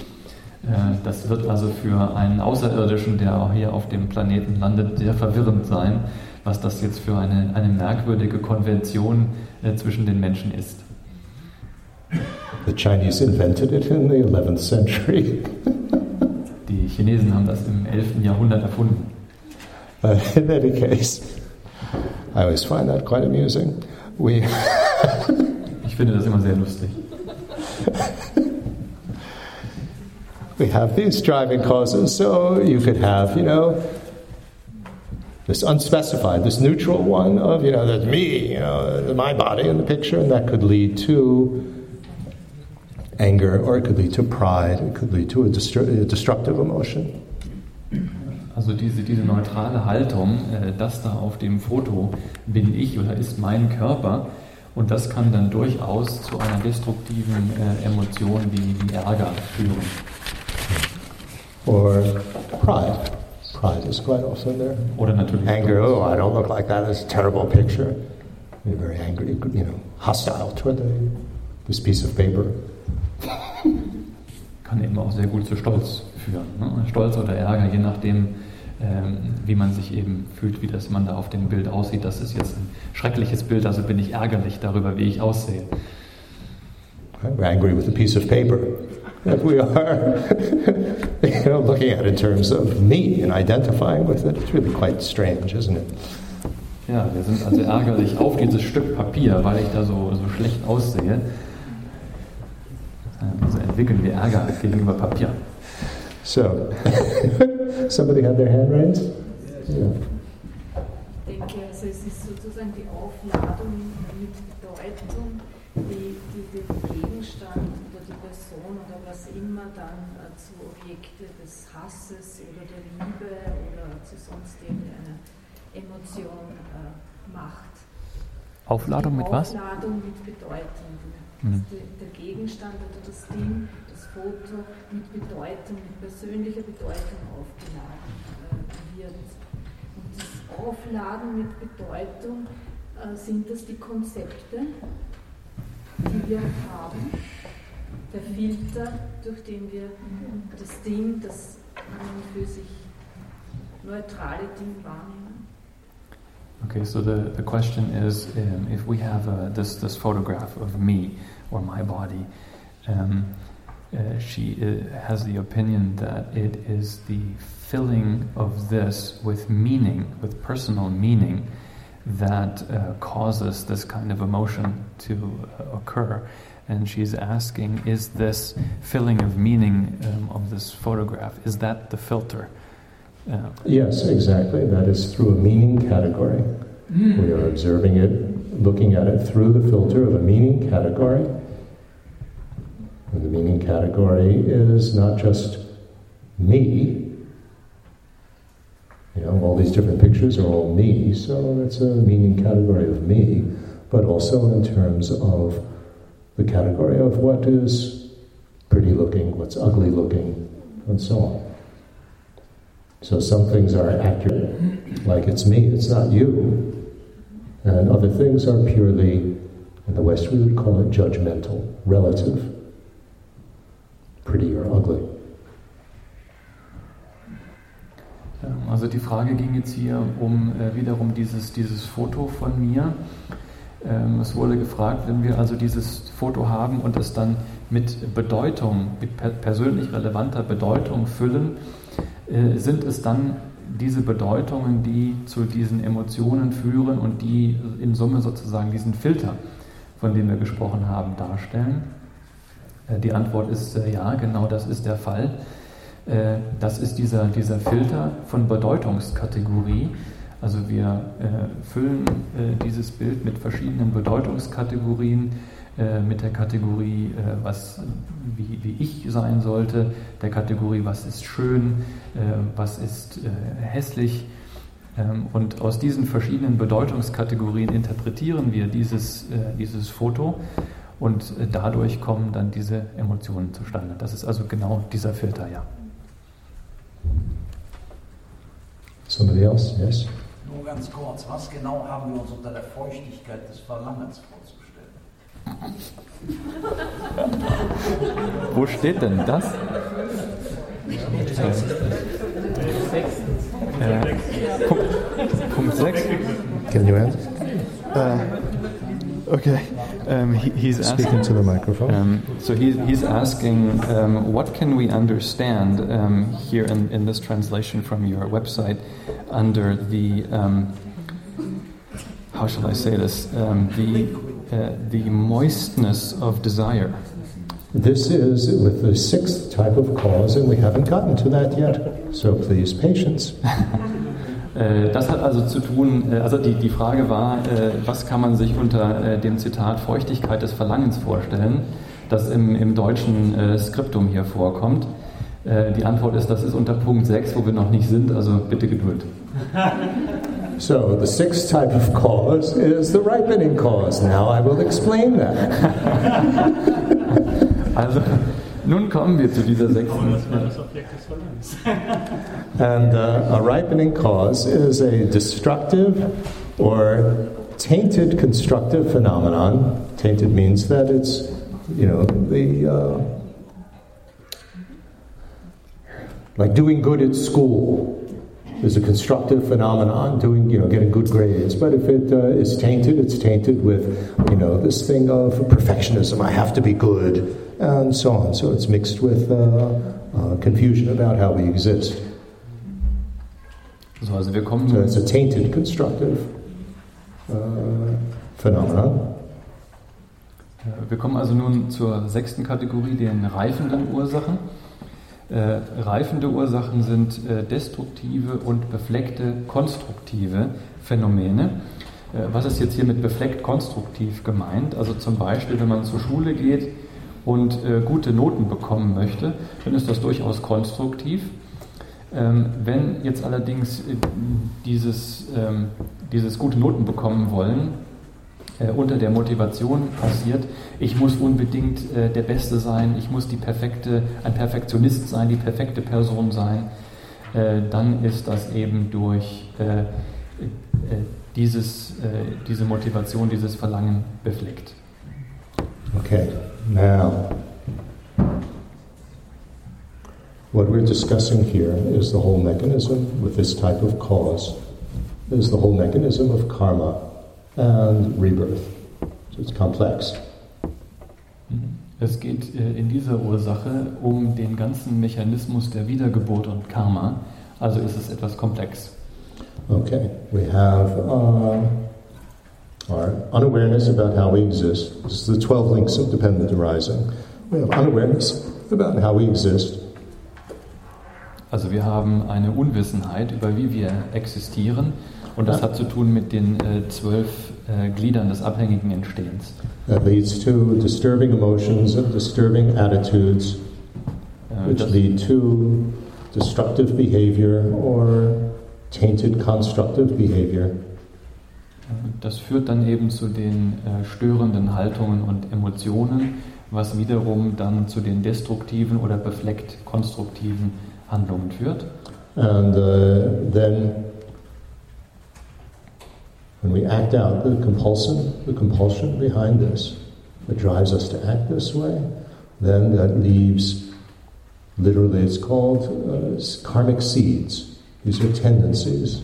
Äh, das wird also für einen Außerirdischen, der auch hier auf dem Planeten landet, sehr verwirrend sein, was das jetzt für eine, eine merkwürdige Konvention äh, zwischen den Menschen ist. The Chinese invented it in the 11th century. Die Chinesen haben das im 11. Jahrhundert erfunden. Uh, in any case, I always find that quite amusing. We Ich finde das immer sehr lustig. we have these driving causes, so you could have, you know, this unspecified, this neutral one of, you know, that's me, you know, my body in the picture, and that could lead to anger, or it could lead to pride, it could lead to a, destru- a destructive emotion. Also diese, diese neutrale Haltung, äh, das da auf dem Foto bin ich oder ist mein Körper und das kann dann durchaus zu einer destruktiven äh, Emotion wie, Ärger führen. Or pride. Pride is quite often there. Oder natürlich Anger, oh, I don't look like that, that's a terrible picture. You're very angry, you know, hostile toward the, this piece of paper. kann eben auch sehr gut zu Stolz führen. Ne? Stolz oder Ärger, je nachdem, ähm, wie man sich eben fühlt, wie das man da auf dem Bild aussieht. Das ist jetzt ein schreckliches Bild, also bin ich ärgerlich darüber, wie ich aussehe. We're angry with a piece of paper that we are you know, looking at in terms of me and identifying with it. It's really quite strange, isn't it? Ja, wir sind also ärgerlich auf dieses Stück Papier, weil ich da so, so schlecht aussehe. Also entwickeln wir Ärger gegenüber Papier. So, somebody had their hand raised? Yeah. Ich denke, also es ist sozusagen die Aufladung mit Bedeutung, die, die den Gegenstand oder die Person oder was immer dann äh, zu Objekte des Hasses oder der Liebe oder zu sonst irgendeiner Emotion äh, macht. Aufladung mit was? Aufladung mit Bedeutung. Mhm. Der, der Gegenstand oder das Ding, Foto mit Bedeutung, mit persönlicher Bedeutung aufgeladen äh, wird. Und das Aufladen mit Bedeutung, äh, sind das die Konzepte, die wir haben, der Filter, durch den wir das Ding, das für sich neutrale Ding wahrnehmen. Okay, so the, the question is um, if we have uh, this, this photograph of me or my body, um, uh, she uh, has the opinion that it is the filling of this with meaning, with personal meaning, that uh, causes this kind of emotion to uh, occur. And she's asking, is this filling of meaning um, of this photograph, is that the filter? Uh, Yes, exactly. That is through a meaning category. We are observing it, looking at it through the filter of a meaning category. The meaning category is not just me. You know, all these different pictures are all me, so it's a meaning category of me, but also in terms of the category of what is pretty looking, what's ugly looking, and so on. So some things are accurate, like it's me, it's not you. And other things are purely, in the West we would call it judgmental, relative. Pretty or ugly. Ähm, Also die Frage ging jetzt hier um äh, wiederum dieses, dieses Foto von mir. Ähm, es wurde gefragt, wenn wir also dieses Foto haben und es dann mit Bedeutung, mit per persönlich relevanter Bedeutung füllen, äh, sind es dann diese Bedeutungen, die zu diesen Emotionen führen und die in Summe sozusagen diesen Filter, von dem wir gesprochen haben, darstellen? Äh, die Antwort ist äh, ja, genau das ist der Fall. Äh, Das ist dieser, dieser Filter von Bedeutungskategorie. Also wir füllen dieses Bild mit verschiedenen Bedeutungskategorien, mit der Kategorie, was, wie, wie ich sein sollte, der Kategorie, was ist schön, was ist hässlich. Ähm, und aus diesen verschiedenen Bedeutungskategorien interpretieren wir dieses, dieses Foto und äh, dadurch kommen dann diese Emotionen zustande. Das ist also genau dieser Filter, ja. Somebody else? Yes? Nur ganz kurz, was genau haben wir uns unter der Feuchtigkeit des Verlangens vorzustellen? Wo steht denn das? Äh, Punkt, Punkt 6. Can you answer? Okay. Um, he, he's Speaking asking. to the microphone. Um, so he, he's asking, um, what can we understand um, here in, in this translation from your website under the, um, how shall I say this, um, the, uh, the moistness of desire? This is with the sixth type of cause, and we haven't gotten to that yet. So please, patience. Äh, Das hat also zu tun, äh, also die, die Frage war, äh, was kann man sich unter dem Zitat Feuchtigkeit des Verlangens vorstellen, das im, im deutschen Skriptum hier vorkommt. Die Antwort ist, das ist unter Punkt 6, wo wir noch nicht sind, also bitte Geduld. So the sixth type of cause is the ripening cause. Now I will explain that. Also, nun kommen wir zu dieser sechsten. das Objekt des Verlangens. And uh, a ripening cause is a destructive or tainted constructive phenomenon. Tainted means that it's, you know, the uh, like doing good at school is a constructive phenomenon. Doing, you know, getting good grades. But if it uh, is tainted, it's tainted with, you know, this thing of perfectionism. I have to be good, and so on. So it's mixed with uh, uh, confusion about how we exist. So, also wir kommen So it's a tainted constructive uh, phenomenon. Wir kommen also nun zur sechsten Kategorie, den reifenden Ursachen. Äh, reifende Ursachen sind äh, destruktive und befleckte konstruktive Phänomene. Äh, was ist jetzt hier mit befleckt konstruktiv gemeint? Also zum Beispiel, wenn man zur Schule geht und äh, gute Noten bekommen möchte, dann ist das durchaus konstruktiv. Ähm, wenn jetzt allerdings äh, dieses, ähm, dieses gute Noten bekommen wollen, unter der Motivation passiert, ich muss unbedingt äh, der Beste sein, ich muss die perfekte, ein Perfektionist sein, die perfekte Person sein, äh, dann ist das eben durch äh, äh, dieses, äh, diese Motivation, dieses Verlangen befleckt. Okay, now what we're discussing here is the whole mechanism with this type of cause, is the whole mechanism of karma and rebirth. So it's complex. Es geht äh, in dieser Ursache um den ganzen Mechanismus der Wiedergeburt und Karma, also ist es etwas komplex. Okay, we have uh, our unawareness about how we exist. This is the 12 links of dependent arising. We have unawareness about how we exist. Also wir haben eine Unwissenheit über wie wir existieren und das hat zu tun mit den äh, zwölf äh, Gliedern des abhängigen Entstehens. That leads to disturbing emotions and disturbing attitudes, Äh, which das, lead to destructive behavior or tainted constructive behavior. das führt dann eben zu den äh, störenden Haltungen und Emotionen, was wiederum dann zu den destruktiven oder befleckt konstruktiven Handlungen führt. And uh, then, when we act out the compulsion, the compulsion behind this that drives us to act this way, then that leaves, literally, it's called uh, karmic seeds. These are tendencies.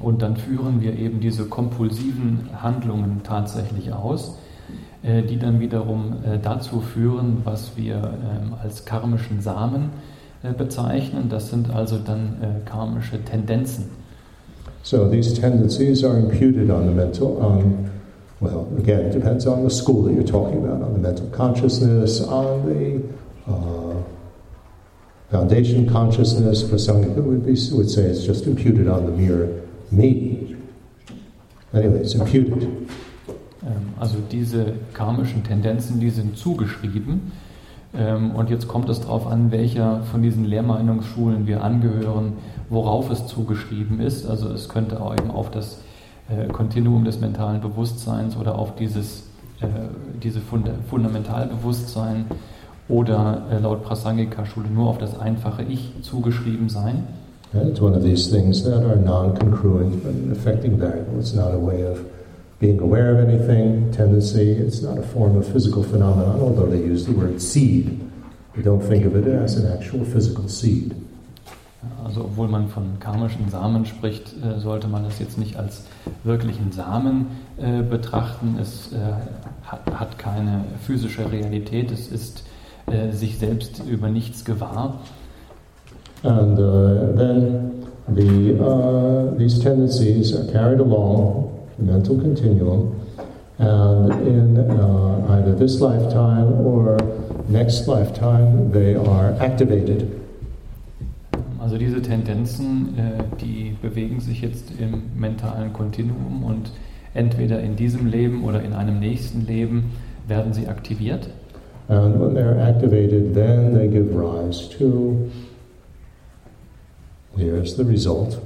Und dann führen wir eben diese kompulsiven Handlungen tatsächlich aus, äh, die dann wiederum äh, dazu führen, was wir ähm, als karmischen Samen äh, bezeichnen. Das sind also dann karmische Tendenzen. So these tendencies are imputed on the mental, on, well, again, it depends on the school that you're talking about, on the mental consciousness, on the uh, foundation consciousness. Prasangika would, be, would say it's just imputed on the mere me. Anyway, it's imputed. Ähm, Also diese karmischen Tendenzen, die sind zugeschrieben. Ähm, Und jetzt kommt es darauf an, welcher von diesen Lehrmeinungsschulen wir angehören, worauf es zugeschrieben ist. Also es könnte auch eben auf das äh, Kontinuum des mentalen Bewusstseins oder auf dieses äh, diese Funda Fundamentalbewusstsein oder äh, laut Prasangika-Schule nur auf das einfache Ich zugeschrieben sein. And it's one of these things that are non-congruent but affecting variable. It's not a way of being aware of anything, tendency. It's not a form of physical phenomenon, although they use the word seed. They don't think of it as an actual physical seed. Also obwohl man von karmischen Samen spricht, äh, sollte man das jetzt nicht als wirklichen Samen äh, betrachten. Es äh, hat keine physische Realität, es ist sich selbst über nichts gewahr. And uh, then the, uh, these tendencies are carried along the mental continuum, and in uh, either this lifetime or next lifetime, they are activated. Also diese Tendenzen, äh, die bewegen sich jetzt im mentalen Kontinuum und entweder in diesem Leben oder in einem nächsten Leben werden sie aktiviert. And when they're activated, then they give rise to, here's the result,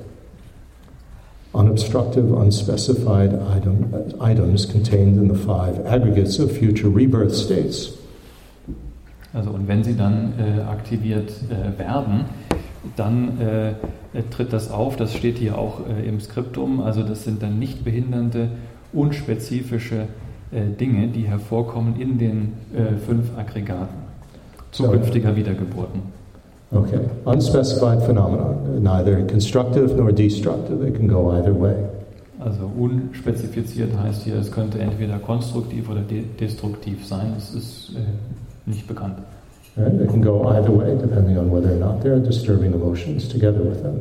unobstructive, unspecified item, items contained in the five aggregates of future rebirth states. Also und wenn sie dann äh, aktiviert äh, werden, dann äh, tritt das auf, das steht hier auch äh, im Skriptum, also das sind dann nicht behindernde, unspezifische äh, Dinge, die hervorkommen in den äh, fünf Aggregaten zukünftiger Wiedergeburten. Okay, unspecified phenomena, neither constructive nor destructive, they can go either way. Also unspezifiziert heißt hier, es könnte entweder konstruktiv oder de destruktiv sein, es ist äh, nicht bekannt. Right? They can go either way, depending on whether or not there are disturbing emotions together with them.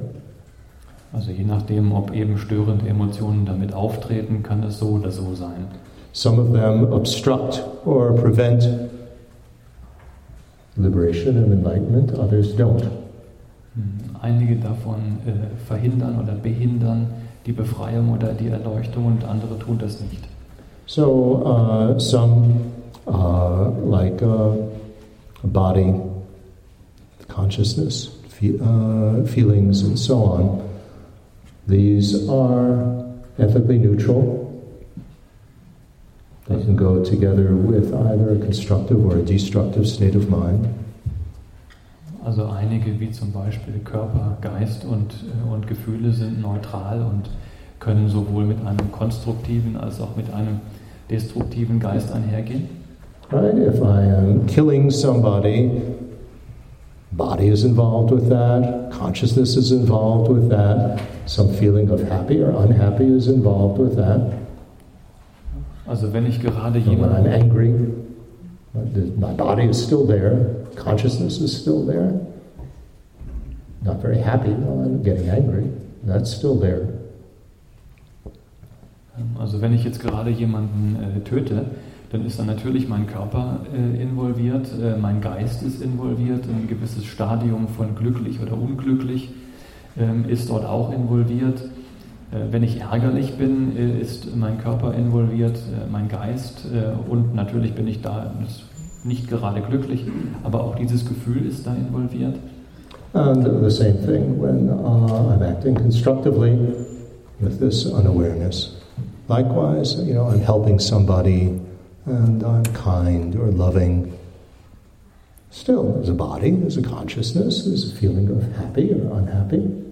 Also je nachdem, ob eben störende Emotionen damit auftreten, kann es so oder so sein. Some of them obstruct or prevent liberation and enlightenment, others don't. Hm, einige davon äh, verhindern oder behindern die Befreiung oder die Erleuchtung und andere tun das nicht. So uh, some uh, like uh, body, consciousness, fe- uh, feelings, and so on. These are ethically neutral. They can go together with either a constructive or a destructive state of mind. Also einige wie zum Beispiel Körper, Geist und, äh, und Gefühle sind neutral und können sowohl mit einem konstruktiven als auch mit einem destruktiven Geist einhergehen. Right? If I am killing somebody, body is involved with that, consciousness is involved with that, some feeling of happy or unhappy is involved with that. Also wenn ich gerade And when I'm angry, my body is still there, consciousness is still there. Not very happy while I'm getting angry, that's still there. Also wenn ich jetzt gerade jemanden äh, töte, dann ist dann natürlich mein Körper äh, involviert, äh, mein Geist ist involviert, ein gewisses Stadium von glücklich oder unglücklich ähm, ist dort auch involviert. Äh, wenn ich ärgerlich bin, äh, ist mein Körper involviert, äh, mein Geist äh, und natürlich bin ich da nicht gerade glücklich, aber auch dieses Gefühl ist da involviert. And the same thing when uh, I'm acting constructively with this unawareness. Likewise, you know, I'm helping somebody and I'm kind or loving. Still, there's a body, there's a consciousness, there's a feeling of happy or unhappy.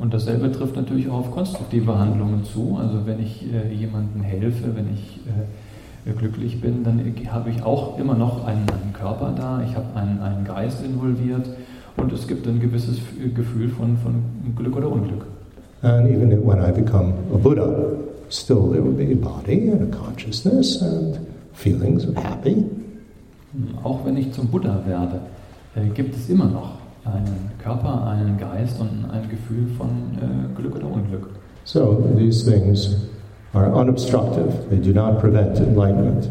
Und dasselbe trifft natürlich auch auf konstruktive Handlungen zu. Also wenn ich äh, jemandem helfe, wenn ich äh, glücklich bin, dann habe ich auch immer noch einen, einen Körper da, ich habe einen, einen Geist involviert und es gibt ein gewisses Gefühl von, von Glück oder Unglück. And even when I become a Buddha, still there will be a body and a consciousness and feelings of happy. Auch wenn ich zum Buddha werde, äh, gibt es immer noch einen Körper, einen Geist und ein Gefühl von äh, Glück oder Unglück. So these things are unobstructive. They do not prevent enlightenment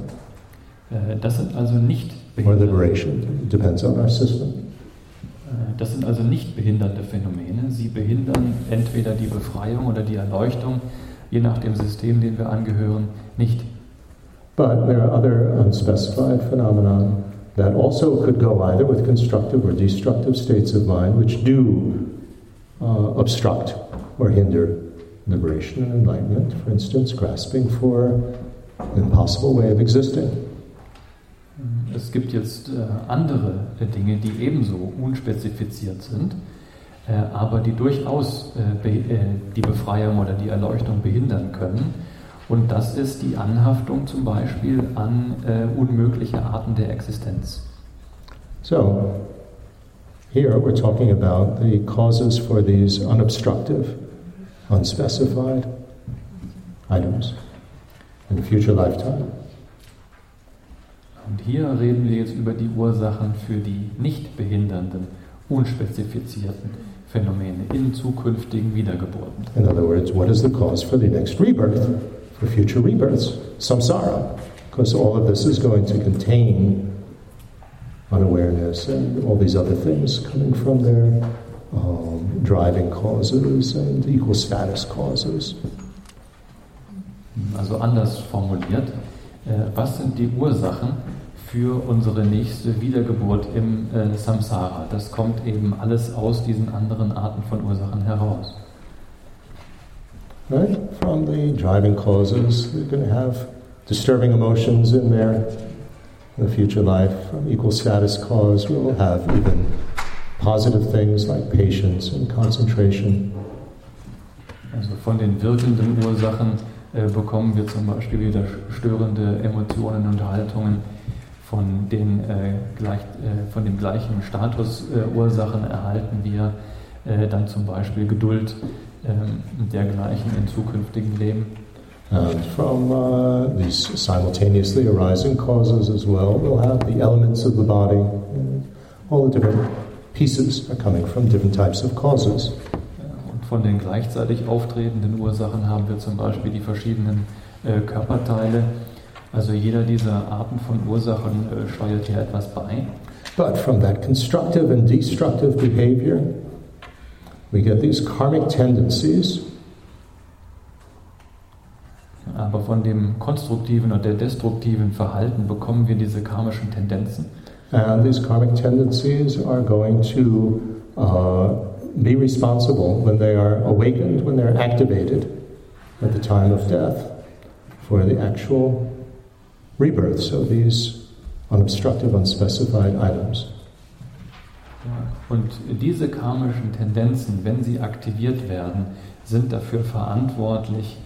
Äh, das sind also nicht or behindernde, liberation. It depends on our system. äh, das sind also nicht behindernde Phänomene. Sie behindern entweder die Befreiung oder die Erleuchtung, je nach dem System, dem wir angehören, nicht. But there are other unspecified phenomena that also could go either with constructive or destructive states of mind, which do uh, obstruct or hinder liberation and enlightenment. For instance, grasping for an impossible way of existing. Es gibt jetzt äh, andere Dinge, die ebenso unspezifiziert sind, aber die durchaus äh, äh, die Befreiung oder die Erleuchtung behindern können. Und das ist die Anhaftung zum Beispiel an äh, unmögliche Arten der Existenz. So, here we're talking about the causes for these unobstructive, unspecified items in a future lifetime. Und hier reden wir jetzt über die Ursachen für die nicht behindernden, unspezifizierten Phänomene in zukünftigen Wiedergeburten. In other words, what is the cause for the next rebirth, for future rebirths? Samsara. Because all of this is going to contain unawareness and all these other things coming from there, um, driving causes and equal status causes. Also anders formuliert, äh, was sind die Ursachen für unsere nächste Wiedergeburt im äh, Samsara? Das kommt eben alles aus diesen anderen Arten von Ursachen heraus. Right? From the driving causes, we're going to have disturbing emotions in there. In the future life, from equal status cause, we'll have even positive things like patience and concentration. Also von den wirkenden Ursachen äh, bekommen wir zum Beispiel wieder störende Emotionen und Haltungen. Von, den, äh, gleich, äh, von dem gleichen Status äh, Ursachen erhalten wir äh, dann zum Beispiel Geduld ähm, dergleichen in zukünftigen Leben. And from uh, these simultaneously arising causes as well, we'll have the elements of the body. and All the different pieces are coming from different types of causes. Und von den gleichzeitig auftretenden Ursachen haben wir zum Beispiel die verschiedenen äh, Körperteile. Also jeder dieser Arten von Ursachen äh, steuert hier etwas bei. But from that constructive and destructive behavior, we get these karmic tendencies Aber von dem konstruktiven und der destruktiven Verhalten bekommen wir diese karmischen Tendenzen. And these karmic tendencies are going to uh, be responsible when they are awakened, when they're activated at the time of death for the actual rebirths of these unobstructive, unspecified items. Und diese karmischen Tendenzen, wenn sie aktiviert werden, sind dafür verantwortlich,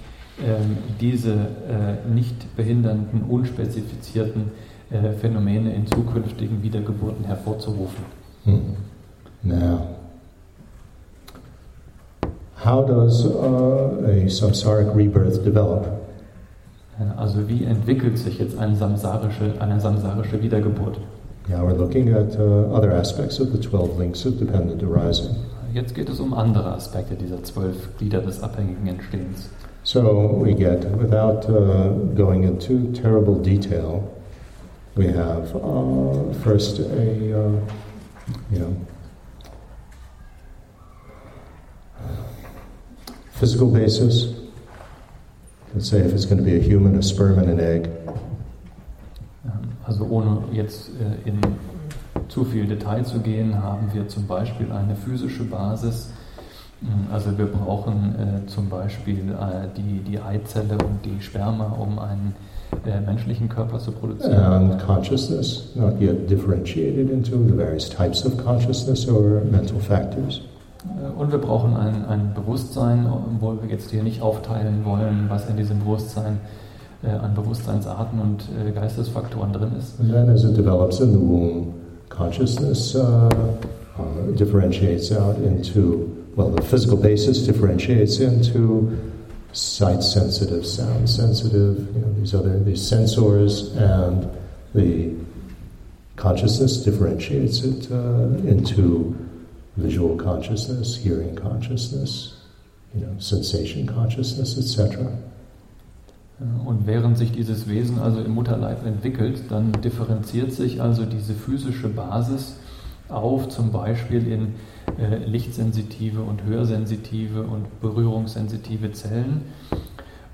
ähm, diese äh, nicht behindernden, unspezifizierten äh, Phänomene in zukünftigen Wiedergeburten hervorzurufen. Hmm. Now, how does uh, a samsaric rebirth develop? Also wie entwickelt sich jetzt eine samsarische, eine samsarische Wiedergeburt? Now we're looking at uh, other aspects of the 12 links of dependent arising. Jetzt geht es um andere Aspekte dieser zwölf Glieder des abhängigen Entstehens. So we get, without uh, going into terrible detail, we have uh, first a, uh, you know, physical basis. Let's say if it's going to be a human, a sperm and an egg. Also ohne jetzt äh, in zu viel Detail zu gehen, haben wir zum Beispiel eine physische Basis. Ähm, Also wir brauchen äh, zum Beispiel äh, die, die Eizelle und die Sperma, um einen menschlichen Körper zu produzieren. And consciousness, not yet differentiated into the various types of consciousness or mental factors. Äh, Und wir brauchen ein, ein Bewusstsein, obwohl wir jetzt hier nicht aufteilen wollen, was in diesem Bewusstsein äh, an Bewusstseinsarten und äh, Geistesfaktoren drin ist. Then as it develops in the womb, consciousness uh, uh, differentiates out into, well, the physical basis differentiates into sight sensitive, sound sensitive, you know, these other, these sensors, and the consciousness differentiates it uh, into visual consciousness, hearing consciousness, you know, sensation consciousness, etc. Äh, Und während sich dieses Wesen also im Mutterleib entwickelt, dann differenziert sich also diese physische Basis auf, zum Beispiel in äh, lichtsensitive und hörsensitive und berührungssensitive Zellen.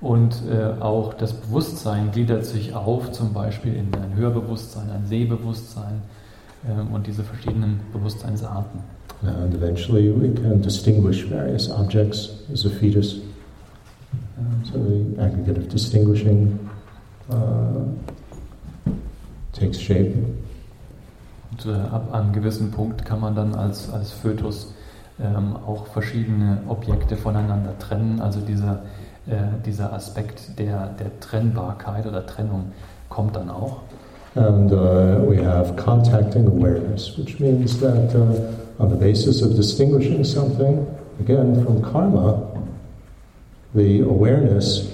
Und äh, auch das Bewusstsein gliedert sich auf, zum Beispiel in ein Hörbewusstsein, ein Sehbewusstsein äh, und diese verschiedenen Bewusstseinsarten. And eventually we can distinguish various objects as a fetus. So the aggregate of distinguishing uh, takes shape. Und äh, ab einem gewissen Punkt kann man dann als, als Fötus ähm, auch verschiedene Objekte voneinander trennen. Also dieser, äh, dieser Aspekt der, der Trennbarkeit oder Trennung kommt dann auch. And uh, we have contacting awareness, which means that uh, on the basis of distinguishing something, again from karma, the awareness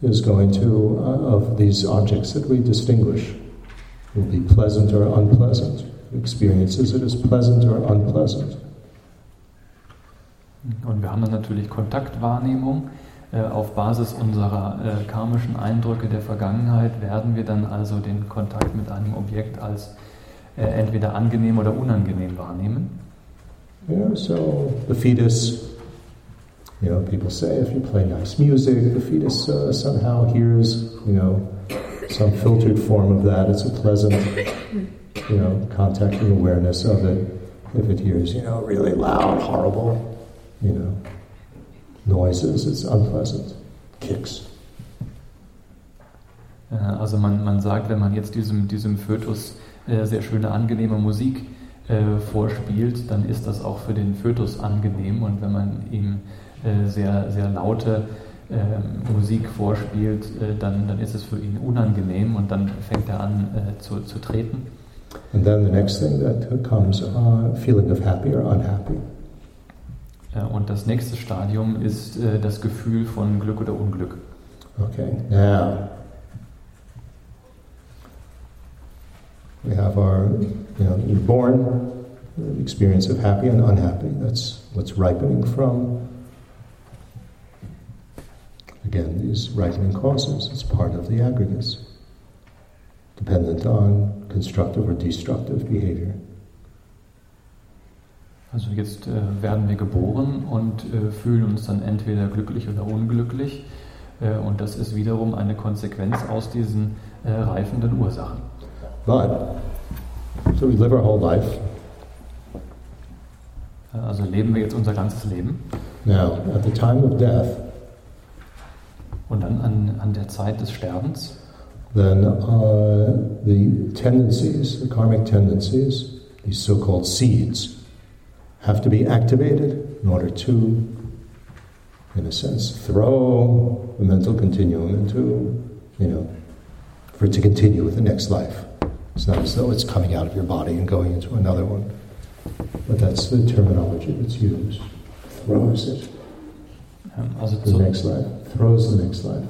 is going to, uh, of these objects that we distinguish, will be pleasant or unpleasant. Experiences it as pleasant or unpleasant. Und wir haben dann natürlich Kontaktwahrnehmung. Äh, auf Basis unserer äh, karmischen Eindrücke der Vergangenheit werden wir dann also den Kontakt mit einem Objekt als äh, entweder angenehm oder unangenehm wahrnehmen. Yeah, so the fetus, you know, people say if you play nice music, the fetus uh, somehow hears, you know, some filtered form of that. It's a pleasant, you know, contacting awareness of it. If it hears, you know, really loud, horrible, you know, noises, it's unpleasant. Kicks. Äh, Also man, man sagt, wenn man jetzt diesem, diesem Fötus sehr schöne, angenehme Musik äh, vorspielt, dann ist das auch für den Fötus angenehm. Und wenn man ihm äh, sehr, sehr laute äh, Musik vorspielt, äh, dann, dann ist es für ihn unangenehm und dann fängt er an äh, zu, zu treten. And then the next thing that comes, uh, feeling of happy or unhappy. Äh, Und das nächste Stadium ist äh, das Gefühl von Glück oder Unglück. Okay, now we have our, you know, you're born, experience of happy and unhappy. That's what's ripening from. Again, these ripening causes. It's part of the aggregates, dependent on constructive or destructive behavior. Also jetzt äh, werden wir geboren und äh, fühlen uns dann entweder glücklich oder unglücklich. Äh, und das ist wiederum eine Konsequenz aus diesen äh, reifenden Ursachen. But, so we live our whole life. Also leben wir jetzt unser ganzes Leben Now, at the time of death, und dann an, an der Zeit des Sterbens, then uh, the tendencies, the karmic tendencies, these so called seeds, have to be activated in order to, in a sense, throw the mental continuum into, you know, for it to continue with the next life. It's not as though it's coming out of your body and going into another one, but that's the terminology that's used. Throws it ähm, also the next life, throws the next life.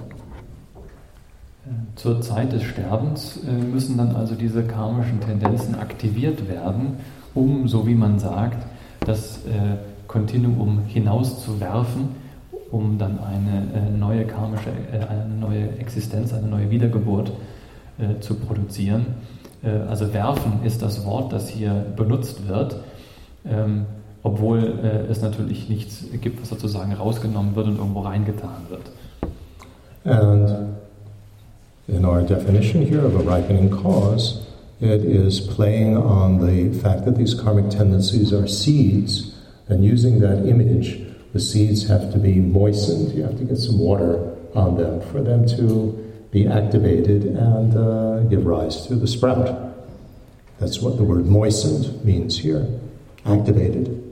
zur Zeit des Sterbens äh, müssen dann also diese karmischen Tendenzen aktiviert werden, um, so wie man sagt, das äh, Kontinuum hinauszuwerfen, um dann eine äh, neue karmische, äh, eine neue Existenz, eine neue Wiedergeburt äh, zu produzieren. Äh, also werfen ist das Wort, das hier benutzt wird, ähm, obwohl äh, es natürlich nichts gibt, was sozusagen rausgenommen wird und irgendwo reingetan wird. And in our definition here of a ripening cause, it is playing on the fact that these karmic tendencies are seeds, and using that image, the seeds have to be moistened. You have to get some water on them for them to be activated and uh, give rise to the sprout. That's what the word moistened means here activated.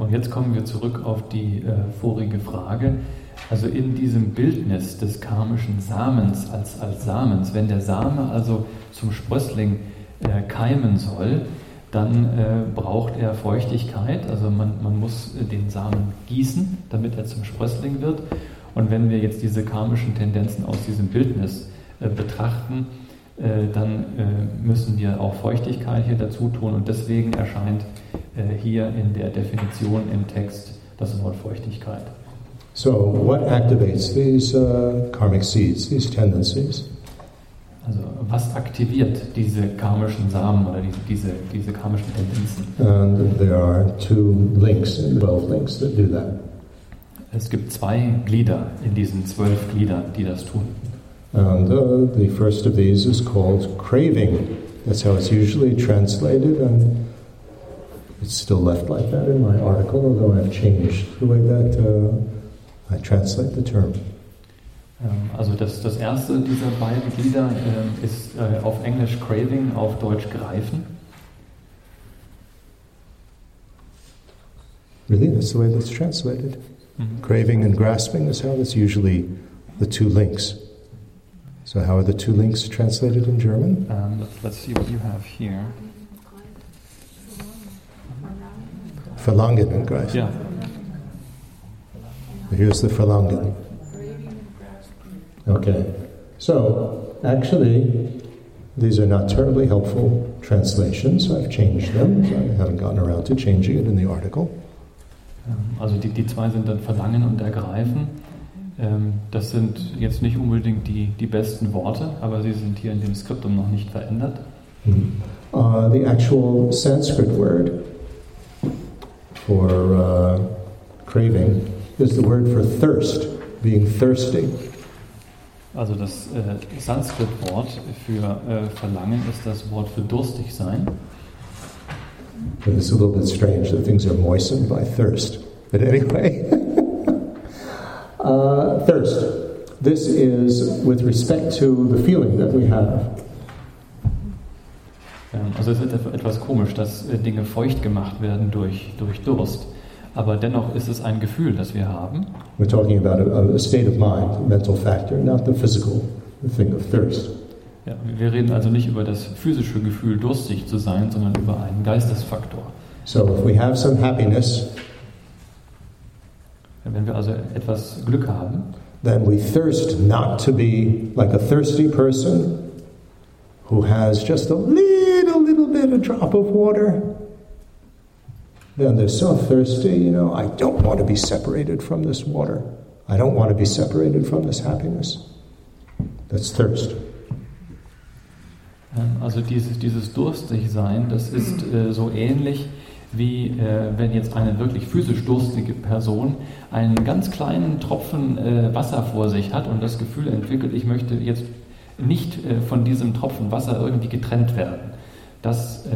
Und jetzt kommen wir zurück auf die äh, vorige Frage. Also in diesem Bildnis des karmischen Samens als, als Samens, wenn der Same also zum Sprössling äh, keimen soll, dann äh, braucht er Feuchtigkeit. Also man, man muss äh, den Samen gießen, damit er zum Sprössling wird. Und wenn wir jetzt diese karmischen Tendenzen aus diesem Bildnis äh, betrachten, äh, dann äh, müssen wir auch Feuchtigkeit hier dazu tun. Und deswegen erscheint äh, hier in der Definition im Text das Wort Feuchtigkeit. So, what activates these uh, karmic seeds, these tendencies? Also was aktiviert diese karmischen Samen oder diese, diese, diese karmischen Tendenzen? And there are two links, 12 links that do that. Es gibt zwei Glieder in diesen zwölf Gliedern, die das tun. And uh, the first of these is called craving. That's how it's usually translated, and it's still left like that in my article, although I've changed the way that uh, I translate the term. Ähm, Also das, das erste dieser beiden Glieder ähm, ist äh, auf Englisch Craving, auf Deutsch Greifen. Really, that's the way that's translated. Mhm. Craving and grasping is how that's usually the two links. So, how are the two links translated in German? Um, let's, see what you have here. Verlangen and grasping. Ja, Here's the Verlangen. Okay. So, actually, these are not terribly helpful translations. I've changed them. I haven't gotten around to changing it in the article. Ähm, also die, die zwei sind dann Verlangen und Ergreifen. Ähm, das sind jetzt nicht unbedingt die, die besten Worte, aber sie sind hier in dem Skriptum noch nicht verändert. Uh, the actual Sanskrit word for uh, craving is the word for thirst, being thirsty. Also das äh, Sanskrit-Wort für äh, Verlangen ist das Wort für durstig sein. But it's a little bit strange that things are moistened by thirst. But anyway, uh, thirst. This is with respect to the feeling that we have. Also es ist et- etwas komisch, dass äh, Dinge feucht gemacht werden durch, durch Durst. Aber dennoch ist es ein Gefühl, das wir haben. We're talking about a, a state of mind, a mental factor, not the physical thing of thirst. Ja, wir reden also nicht über das physische Gefühl, durstig zu sein, sondern über einen Geistesfaktor. So if we have some happiness, Wenn wir also etwas Glück haben, then we thirst not to be like a thirsty person who has just a little, little bit, a drop of water. Then they're so thirsty, you know, I don't want to be separated from this water. I don't want to be separated from this happiness. That's thirst. Also dieses, dieses Durstigsein, das ist äh, so ähnlich wie äh, wenn jetzt eine wirklich physisch durstige Person einen ganz kleinen Tropfen äh, Wasser vor sich hat und das Gefühl entwickelt, ich möchte jetzt nicht von diesem Tropfen Wasser irgendwie getrennt werden. Das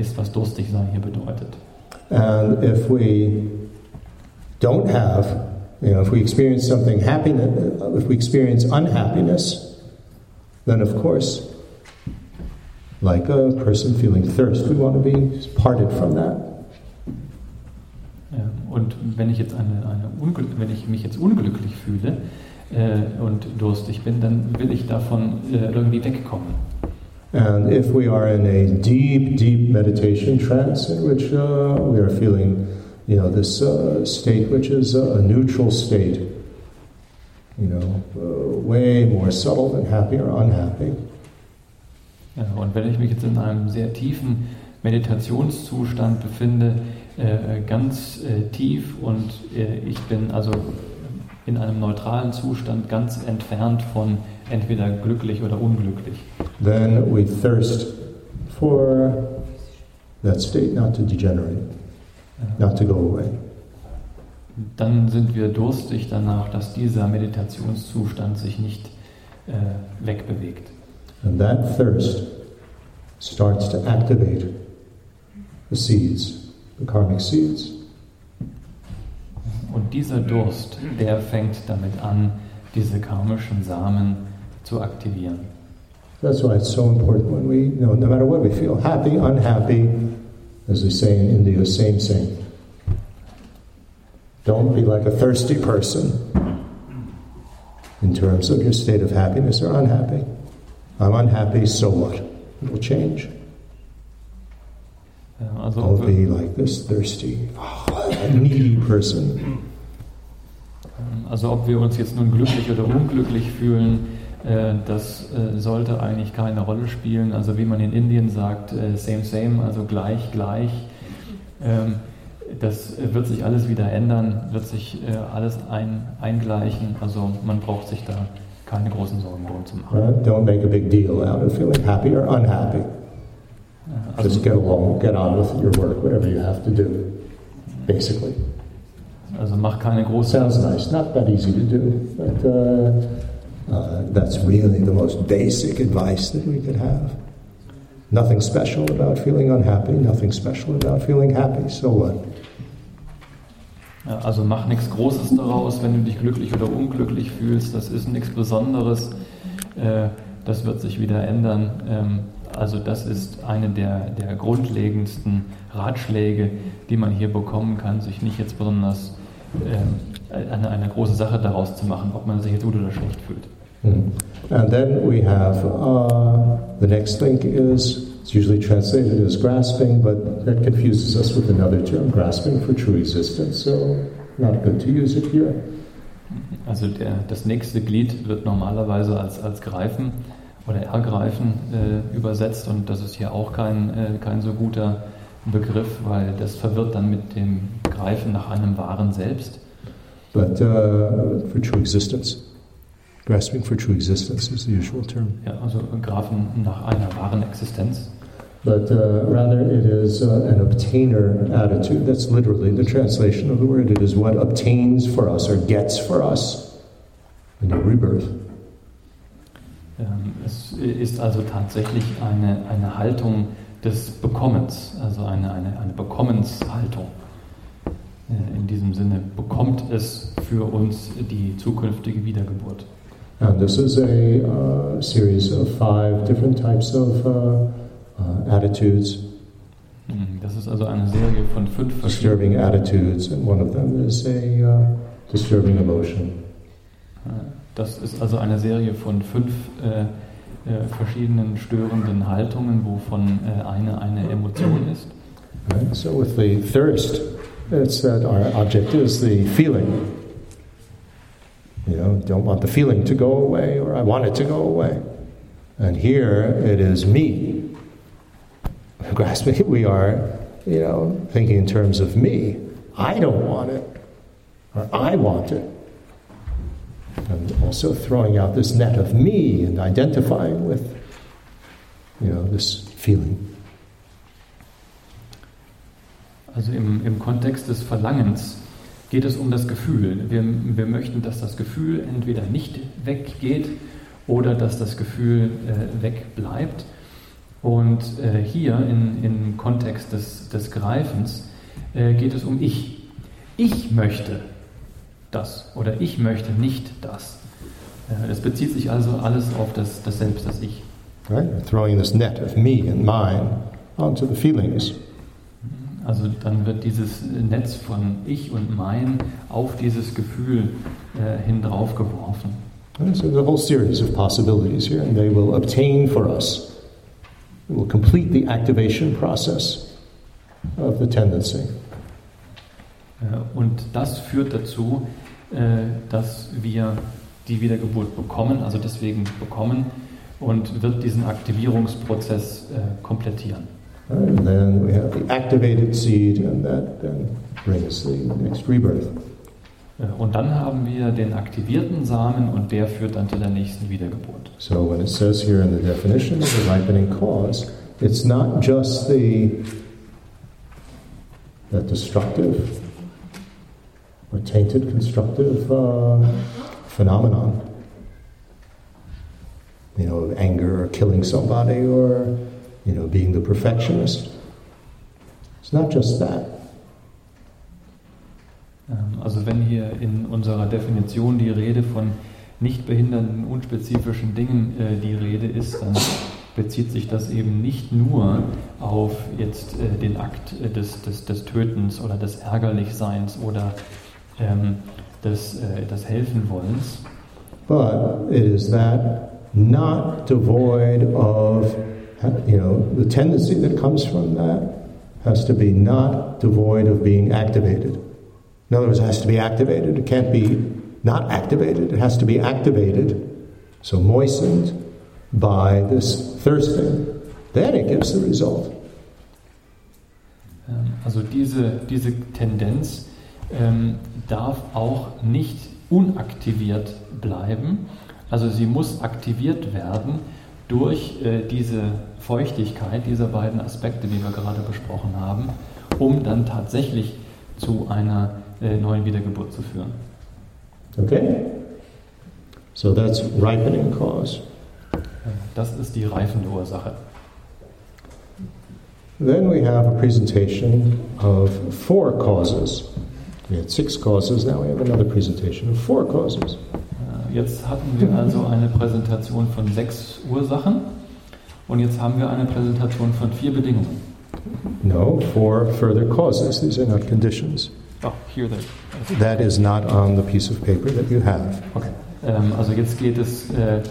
ist, was Durstigsein hier bedeutet. And if we don't have, you know, if we experience something happiness, if we experience unhappiness, then of course, like a person feeling thirst, we want to be parted from that. Und wenn ich jetzt eine, eine wenn ich mich jetzt unglücklich fühle äh, und durstig bin, dann will ich davon äh, irgendwie wegkommen. And if we are in a deep, deep meditation trance in which uh, we are feeling, you know, this uh, state which is a neutral state, you know, uh, way more subtle than happy or unhappy, und wenn ich mich jetzt in einem sehr tiefen Meditationszustand befinde, äh, ganz äh, tief und äh, ich bin also in einem neutralen Zustand ganz entfernt von entweder glücklich oder unglücklich, then we thirst for that state not to degenerate, not to go away. dann sind wir durstig danach, dass dieser Meditationszustand sich nicht äh, wegbewegt. And that thirst starts to activate the seeds, the karmic seeds. Und dieser Durst, der fängt damit an, diese karmischen Samen zu aktivieren. That's why it's so important when we, you know, no matter what we feel, happy, unhappy, as they say in India, same, same. Don't be like a thirsty person in terms of your state of happiness or unhappy. I'm unhappy, so what? It will change. Also ob be like this thirsty, a needy person. also ob wir uns jetzt nun glücklich oder unglücklich fühlen, äh, das äh, sollte eigentlich keine Rolle spielen. Also wie man in Indien sagt, äh, same, same, also gleich, gleich. Ähm, Das wird sich alles wieder ändern, wird sich alles ein, eingleichen. Also man braucht sich da keine großen Sorgen drum zu machen. Right? Don't make a big deal out of feeling happy or unhappy. Äh, Just get along, get on with your work, whatever you have to do, basically. also mach keine große Sounds nice, not that easy to do, but uh, uh, that's really the most basic advice that we could have. Nothing special about feeling unhappy, nothing special about feeling happy, so what? Ja, Also mach nichts Großes daraus, wenn du dich glücklich oder unglücklich fühlst. Das ist nichts Besonderes. Äh, Das wird sich wieder ändern. Ähm, Also das ist eine der, der grundlegendsten Ratschläge, die man hier bekommen kann, sich nicht jetzt besonders äh, eine, eine große Sache daraus zu machen, ob man sich jetzt gut oder schlecht fühlt. Mm. And then we have uh, the next link is it's usually translated as grasping, but that confuses us with another term, grasping for true existence. So not good to use it here. Also der, das nächste Glied wird normalerweise als, als Greifen oder Ergreifen äh, übersetzt und das ist hier auch kein, äh, kein so guter Begriff, weil das verwirrt dann mit dem Greifen nach einem wahren Selbst. But uh, for true existence, grasping for true existence is the usual term. Ja, also Greifen nach einer wahren Existenz. But uh, rather, it is uh, an obtainer attitude. That's literally the translation of the word. It is what obtains for us or gets for us a rebirth. Ähm, es ist also tatsächlich eine, eine Haltung des Bekommens, also eine, eine, eine Bekommenshaltung. Äh, in diesem Sinne bekommt es für uns die zukünftige Wiedergeburt. And this is a uh, series of five different types of uh, attitudes, Mhm, Das ist also eine Serie von fünf disturbing attitudes, and one of them is a uh, disturbing emotion. das ist also eine Serie von fünf äh, äh, verschiedenen störenden Haltungen, wovon äh, eine eine Emotion ist. Right? So, with the thirst, it's that our object is the feeling. You know, don't want the feeling to go away, or I want it to go away. And here it is me. Grasping, we are, you know, thinking in terms of me. I don't want it, or I want it. And also throwing out this net of me and identifying with, you know, this feeling. Also im, im Kontext des Verlangens geht es um das Gefühl. Wir, wir möchten, dass das Gefühl entweder nicht weggeht oder dass das Gefühl äh, wegbleibt. Und äh, hier in, im Kontext des, des Greifens äh, geht es um Ich. Ich möchte das oder ich möchte nicht das. Äh, Es bezieht sich also alles auf das, das Selbst, das Ich. Right? We're throwing this net of me and mine onto the feelings. Also dann wird dieses Netz von Ich und Mein auf dieses Gefühl äh, hin drauf geworfen. And so there's a whole series of possibilities here, and they will obtain for us. It will complete the activation process of the tendency. Äh, Und das führt dazu, äh, dass wir die Wiedergeburt bekommen, also deswegen bekommen, und wird diesen Aktivierungsprozess äh, komplettieren. And then we have the activated seed, and that then brings the next rebirth. Und dann haben wir den aktivierten Samen und der führt dann zu der nächsten Wiedergeburt. So when it says here in the definition of the ripening cause, it's not just the that destructive or tainted constructive uh, phenomenon. You know, anger or killing somebody or you know being the perfectionist. It's not just that. Ähm, Also wenn hier in unserer Definition die Rede von nicht behindernden, unspezifischen Dingen äh, die Rede ist, dann bezieht sich das eben nicht nur auf jetzt äh, den Akt äh, des, des, des Tötens oder des Ärgerlichseins oder ähm, des, äh, des Helfenwollens, But it is that not devoid of, you know, the tendency that comes from that has to be not devoid of being activated. In other words, it has to be activated. It can't be not activated. It has to be activated, so moistened by this thirsting. Then it gives the result. Ähm, Also diese, diese Tendenz ähm, darf auch nicht unaktiviert bleiben. Also sie muss aktiviert werden durch äh, diese Feuchtigkeit dieser beiden Aspekte, die wir gerade besprochen haben, um dann tatsächlich zu einer äh, neuen Wiedergeburt zu führen. Okay? So that's ripening cause. Das ist die reifende Ursache. Then we have a presentation of four causes. We had six causes, now we have another presentation of four causes. Äh, Jetzt hatten wir also eine Präsentation von sechs Ursachen Und jetzt haben wir eine Präsentation von vier Bedingungen. No, four further causes. These are not conditions. Oh, here they. That is not on the piece of paper that you have. Okay. Ähm, also jetzt geht es äh,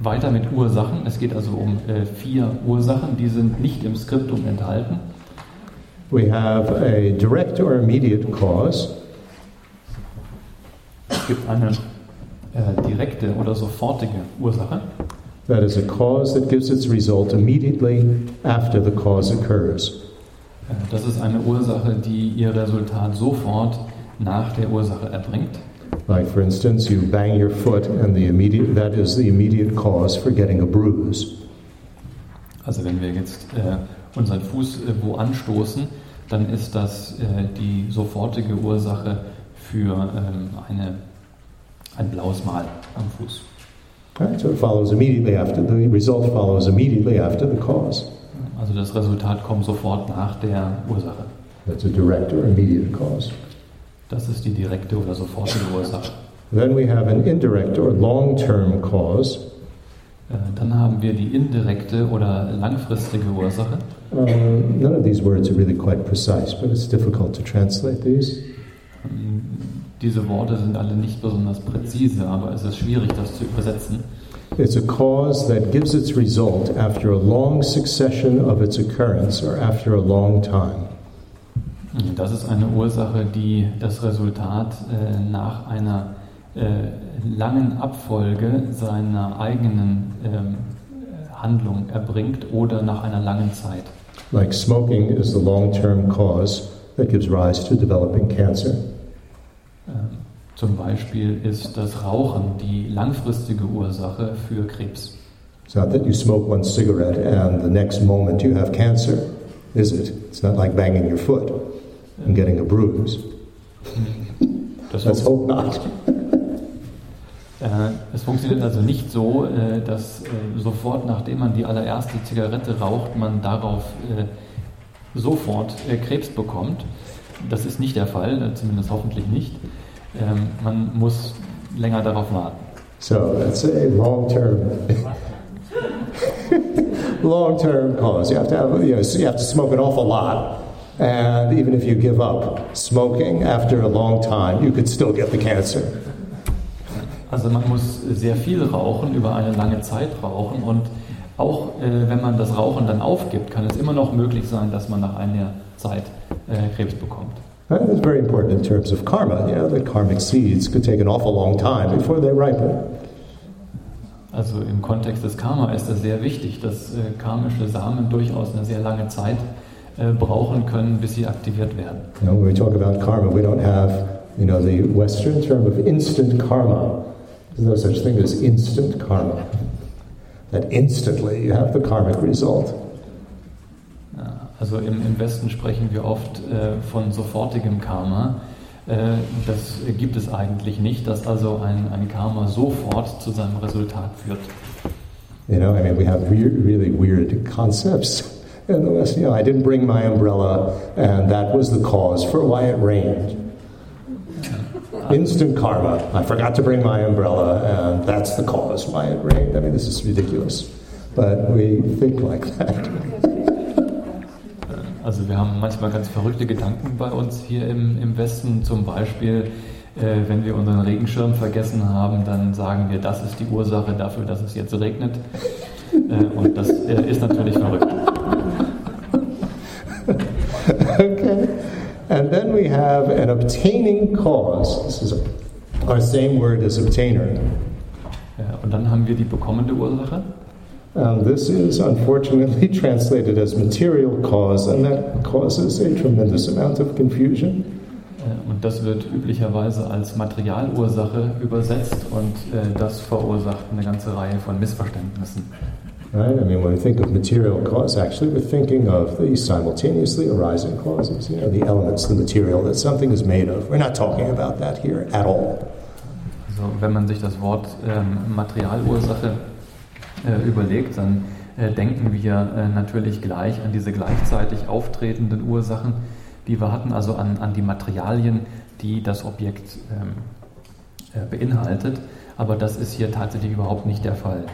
weiter mit Ursachen. Es geht also um äh, vier Ursachen, die sind nicht im Skriptum enthalten. We have a direct or immediate cause. Es gibt eine äh, direkte oder sofortige Ursache. That is a cause that gives its result immediately after the cause occurs. Äh, Das ist eine Ursache, die ihr Resultat sofort nach der Ursache erbringt. Like, for instance, you bang your foot, and the immediate, that is the immediate cause for getting a bruise. Also wenn wir jetzt äh, unseren Fuß äh, wo anstoßen, dann ist das äh, die sofortige Ursache für ähm, eine, ein blaues Mal am Fuß. Right? So it follows immediately after, the result follows immediately after the cause. Also das Resultat kommt sofort nach der Ursache. That's a direct or immediate cause. Das ist die direkte oder sofortige Ursache. Then we have an indirect or long term cause. Äh, Dann haben wir die indirekte oder langfristige Ursache. Uh, none of these words are really quite precise, but it's difficult to translate these. Diese Worte sind alle nicht besonders präzise, aber es ist schwierig, das zu übersetzen. It's a cause that gives its result after a long succession of its occurrence or after a long time. Das ist eine Ursache, die das Resultat äh, nach einer äh, langen Abfolge seiner eigenen ähm, Handlung erbringt oder nach einer langen Zeit. Like smoking is the long term cause that gives rise to developing cancer. Ähm, zum Beispiel ist das Rauchen die langfristige Ursache für Krebs. It's not that you smoke one cigarette and the next moment you have cancer, is it? It's not like banging your foot and getting a bruise. Das Let's hope not. Äh, Es funktioniert also nicht so, äh, dass äh, sofort nachdem man die allererste Zigarette raucht, man darauf sofort Krebs bekommt. Das ist nicht der Fall, zumindest hoffentlich nicht. Ähm, Man muss länger darauf warten. So that's a long term. long term cause. You have to have, you, know, you have to smoke an awful lot. And even if you give up smoking after a long time, you could still get the cancer. Also man muss sehr viel rauchen, über eine lange Zeit rauchen und auch äh, wenn man das Rauchen dann aufgibt, kann es immer noch möglich sein, dass man nach einer Zeit äh, Krebs bekommt. Uh, right? That's very important in terms of karma. You know, the karmic seeds could take an awful long time before they ripen. Also im Kontext des Karma ist es sehr wichtig, dass äh, karmische Samen durchaus eine sehr lange Zeit äh, brauchen können, bis sie aktiviert werden. You know, when we talk about karma, we don't have, you know, the Western term of instant karma. There's no such thing as instant karma. That instantly you have the karmic result. Also im, im Westen sprechen wir oft äh, von sofortigem Karma. Äh, das gibt es eigentlich nicht, dass also ein, ein Karma sofort zu seinem Resultat führt. You know, I mean, we have weird, really weird concepts in the West. You know, I didn't bring my umbrella, and that was the cause for why it rained. Instant karma. I forgot to bring my umbrella, and that's the cause why it rained. I mean, this is ridiculous. But we think like that. Also wir haben manchmal ganz verrückte Gedanken bei uns hier im, im Westen. Zum Beispiel, äh, wenn wir unseren Regenschirm vergessen haben, dann sagen wir, das ist die Ursache dafür, dass es jetzt regnet. Äh, und das äh, ist natürlich verrückt. okay. And then we have an obtaining cause. This is our same word as obtainer. Ja, und dann haben wir die bekommende Ursache. Um, this is unfortunately translated as material cause, and that causes a tremendous amount of confusion. Äh, Und das wird üblicherweise als Materialursache übersetzt und äh, das verursacht eine ganze Reihe von Missverständnissen. Right? I mean, when we think of material cause, actually, we're thinking of the simultaneously arising causes, you know, the elements, the material that something is made of. We're not talking about that here at all. Also wenn man sich das Wort ähm, Materialursache überlegt, dann äh, denken wir äh, natürlich gleich an diese gleichzeitig auftretenden Ursachen, die wir hatten, also an, an die Materialien, die das Objekt ähm, äh, beinhaltet. Aber das ist hier tatsächlich überhaupt nicht der Fall.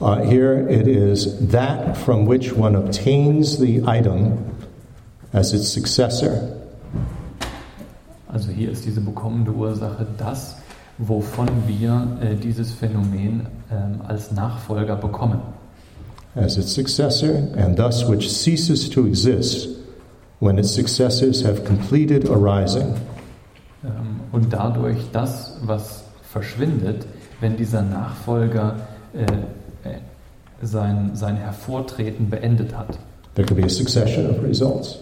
Uh, here it is that from which one obtains the item as its successor. Also hier ist diese bekommende Ursache das, wovon wir äh, dieses Phänomen ähm, als Nachfolger bekommen. as its successor, and thus which ceases to exist when its successors have completed arising. Ähm, und dadurch das, was verschwindet, wenn dieser Nachfolger äh, äh, sein, sein Hervortreten beendet hat. There could be a succession of results,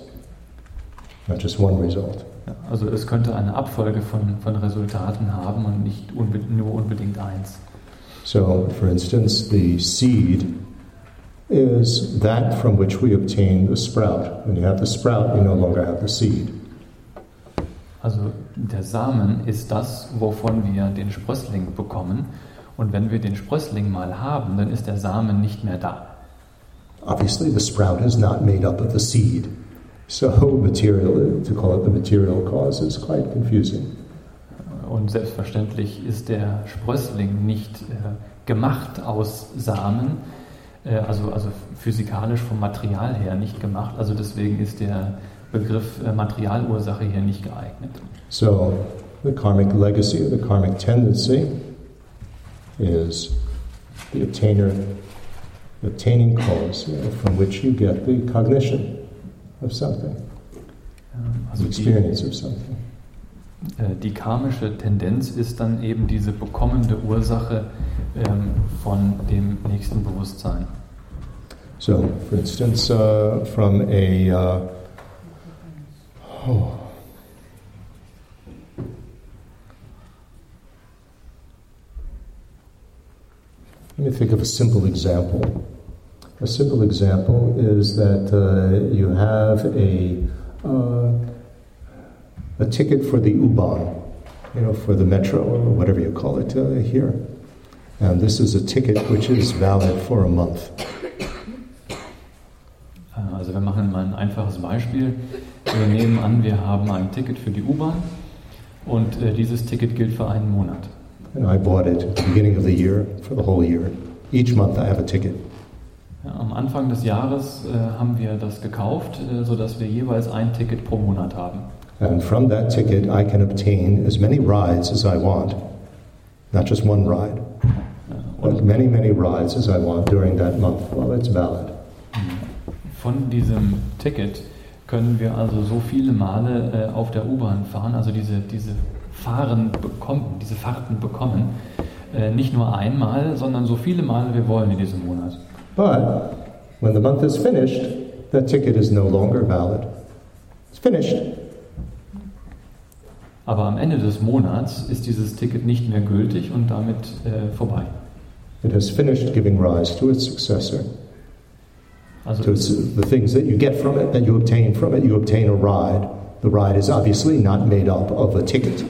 not just one result. Also es könnte eine Abfolge von, von Resultaten haben und nicht unbe nur unbedingt eins. So, for instance, the seed is that from which we obtain the sprout. When you have the sprout, you no longer have the seed. Also der Samen ist das, wovon wir den Sprössling bekommen. Und wenn wir den Sprössling mal haben, dann ist der Samen nicht mehr da. Obviously, the sprout is not made up of the seed. So, material, to call it the material cause is quite confusing. Und selbstverständlich ist der Sprössling nicht äh, gemacht aus Samen, äh, also, also physikalisch vom Material her nicht gemacht. Also deswegen ist der Begriff äh, Materialursache hier nicht geeignet. So, the karmic legacy, the karmic tendency, is the obtainer, the obtaining cause you know, from which you get the cognition of something, Ähm, Also die, experience of something. äh, die karmische Tendenz ist dann eben diese bekommende Ursache ähm, von dem nächsten Bewusstsein. So, for instance, uh, from a uh, oh, let me think of a simple example. A simple example is that uh, you have a uh, a ticket for the U-Bahn, you know, for the metro or whatever you call it uh, here, and this is a ticket which is valid for a month. Äh, Also wir machen mal ein einfaches Beispiel. Wir nehmen an, wir haben ein Ticket für die U-Bahn und äh, dieses Ticket gilt für einen Monat. And I bought it at the beginning of the year for the whole year. Each month I have a ticket. Am Anfang des Jahres äh, haben wir das gekauft, äh, sodass wir jeweils ein Ticket pro Monat haben. And from that ticket, I can obtain as many rides as I want. Not just one ride, but many, many rides as I want during that month while it's valid. von diesem Ticket können wir also so viele Male äh, auf der U-Bahn fahren, also diese, diese Fahren bekommen, diese Fahrten bekommen, äh, nicht nur einmal, sondern so viele Male wir wollen in diesem Monat. But when the month is finished, that ticket is no longer valid. It's finished. Aber am Ende des Monats ist dieses Ticket nicht mehr gültig und damit äh, vorbei. It has finished giving rise to its successor. Also So it's the things that you get from it, that you obtain from it. You obtain a ride. The ride is obviously not made up of a ticket.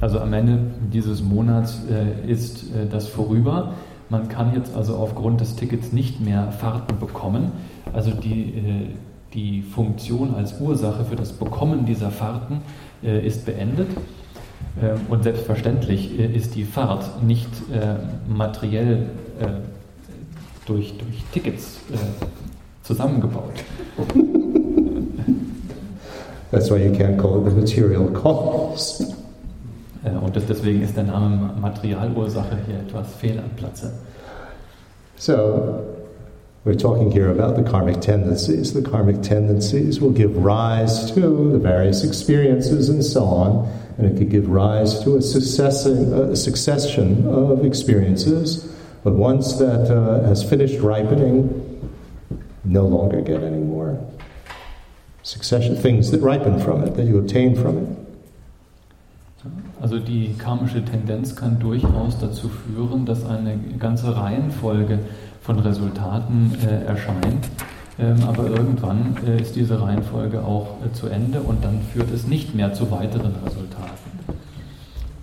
Also am Ende dieses Monats äh, ist äh, das vorüber. Man kann jetzt also aufgrund des Tickets nicht mehr Fahrten bekommen. Also die, äh, die Funktion als Ursache für das Bekommen dieser Fahrten äh, ist beendet. Äh, und selbstverständlich äh, ist die Fahrt nicht materiell durch, durch Tickets zusammengebaut. That's why you can't call it the material cause. Äh, und deswegen ist der Name Materialursache hier etwas fehl am Platze. So, we're talking here about the karmic tendencies. The karmic tendencies will give rise to the various experiences and so on, and it could give rise to a, succession, a succession of experiences. But once that uh, has finished ripening, no longer get any more succession things that ripen from it, that you obtain from it. Also die karmische Tendenz kann durchaus dazu führen, dass eine ganze Reihenfolge von Resultaten äh, erscheint. Ähm, aber irgendwann äh, ist diese Reihenfolge auch äh, zu Ende und dann führt es nicht mehr zu weiteren Resultaten.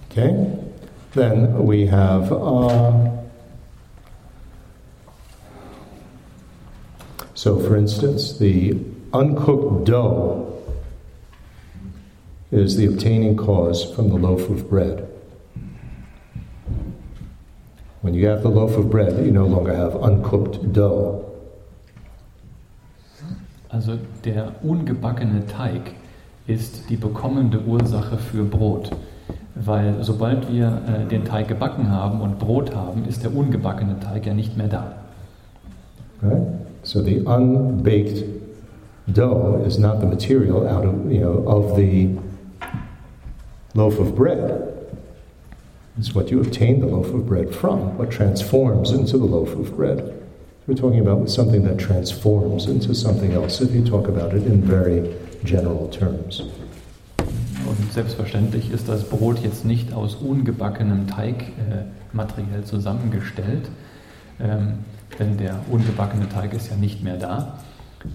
Okay? Then we have uh, so for instance, the uncooked dough is the obtaining cause from the loaf of bread. When you have the loaf of bread, you no longer have uncooked dough. Also der ungebackene Teig ist die bekommende Ursache für Brot. Weil sobald wir äh, den Teig gebacken haben und Brot haben, ist der ungebackene Teig ja nicht mehr da. Right? So the unbaked dough is not the material out of you know of the loaf of bread. It's what you obtain the loaf of bread from, what transforms into the loaf of bread. We're talking about something that transforms into something else if you talk about it in very general terms. Und selbstverständlich ist das Brot jetzt nicht aus ungebackenem Teig äh, materiell zusammengestellt, ähm, denn der ungebackene Teig ist ja nicht mehr da.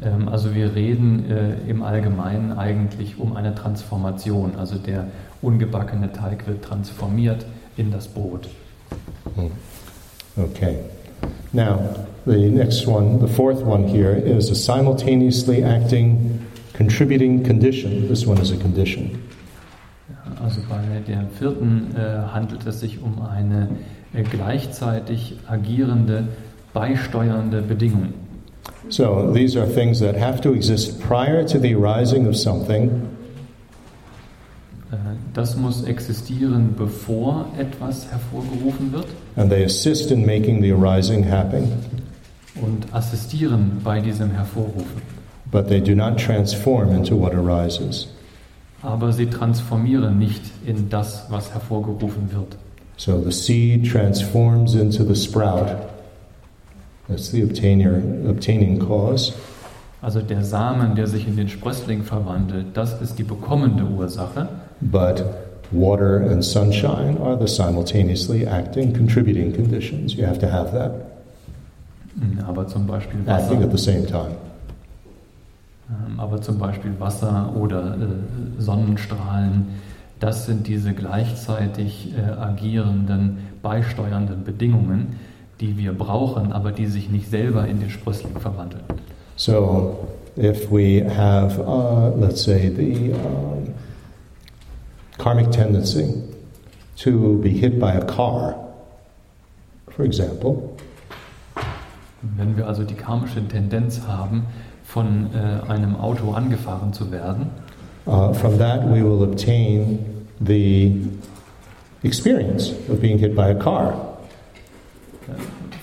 Ähm, also wir reden äh, im Allgemeinen eigentlich um eine Transformation. Also der ungebackene Teig wird transformiert in das Brot. Hmm. Okay. Now, the next one, the fourth one here, is a simultaneously acting contributing condition. This one is a condition. Also bei der vierten äh, handelt es sich um eine äh, gleichzeitig agierende, beisteuernde Bedingung. So these are things that have to exist prior to the arising of something, das muss existieren, bevor etwas hervorgerufen wird and they assist in making the arising happen, und assistieren bei diesem Hervorrufen. but they do not transform into what arises. Aber sie transformieren nicht in das, was hervorgerufen wird. So the seed transforms into the sprout. That's the obtainer, obtaining cause. Also der Samen, der sich in den Sprössling verwandelt, das ist die bekommende Ursache. But water and sunshine are the simultaneously acting, contributing conditions. You have to have that Aber zum Beispiel acting Wasser, at the same time. ähm, aber zum Beispiel Wasser oder äh, Sonnenstrahlen, das sind diese gleichzeitig äh, agierenden, beisteuernden Bedingungen, die wir brauchen, aber die sich nicht selber in den Sprössling verwandeln. So if we have, uh, let's say, the um, karmic tendency to be hit by a car, for example, Wenn wir also die karmische Tendenz haben, von äh, einem Auto angefahren zu werden, uh, from that we will obtain the experience of being hit by a car.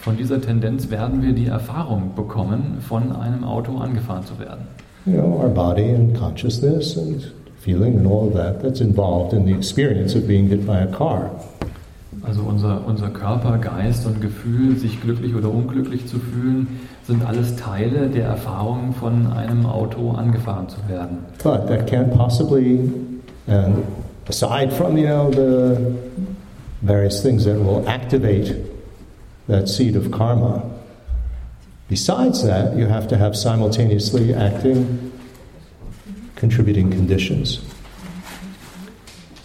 von dieser Tendenz werden wir die Erfahrung bekommen, von einem Auto angefahren zu werden. You know, our body and consciousness and feeling and all of that, that's involved in the experience of being hit by a car. Also unser, unser Körper, Geist und Gefühl, sich glücklich oder unglücklich zu fühlen, sind alles Teile der Erfahrung, von einem Auto angefahren zu werden. But that can't possibly, and aside from, you know, the various things that will activate that seed of karma, besides that, you have to have simultaneously acting, contributing conditions.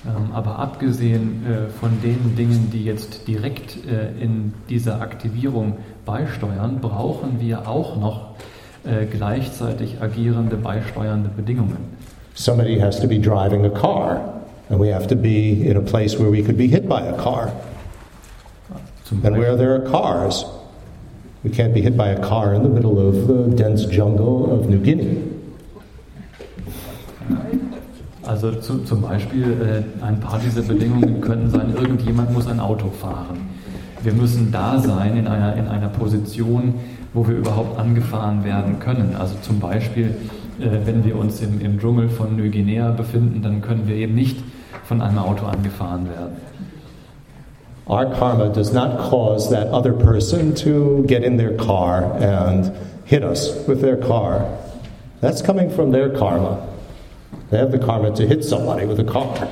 Ähm, aber abgesehen äh, von den Dingen, die jetzt direkt äh, in dieser Aktivierung beisteuern, brauchen wir auch noch äh, gleichzeitig agierende, beisteuernde Bedingungen. Somebody has to be driving a car, and we have to be in a place where we could be hit by a car. And where there are cars, we can't be hit by a car in the middle of the dense jungle of New Guinea. Also zu, zum Beispiel äh, ein paar dieser Bedingungen können sein, irgendjemand muss ein Auto fahren. Wir müssen da sein in einer, in einer Position, wo wir überhaupt angefahren werden können. Also zum Beispiel, äh, wenn wir uns im, im Dschungel von Neuguinea befinden, dann können wir eben nicht von einem Auto angefahren werden. Our karma does not cause that other person to get in their car and hit us with their car. That's coming from their karma. They have the karma to hit somebody with a car.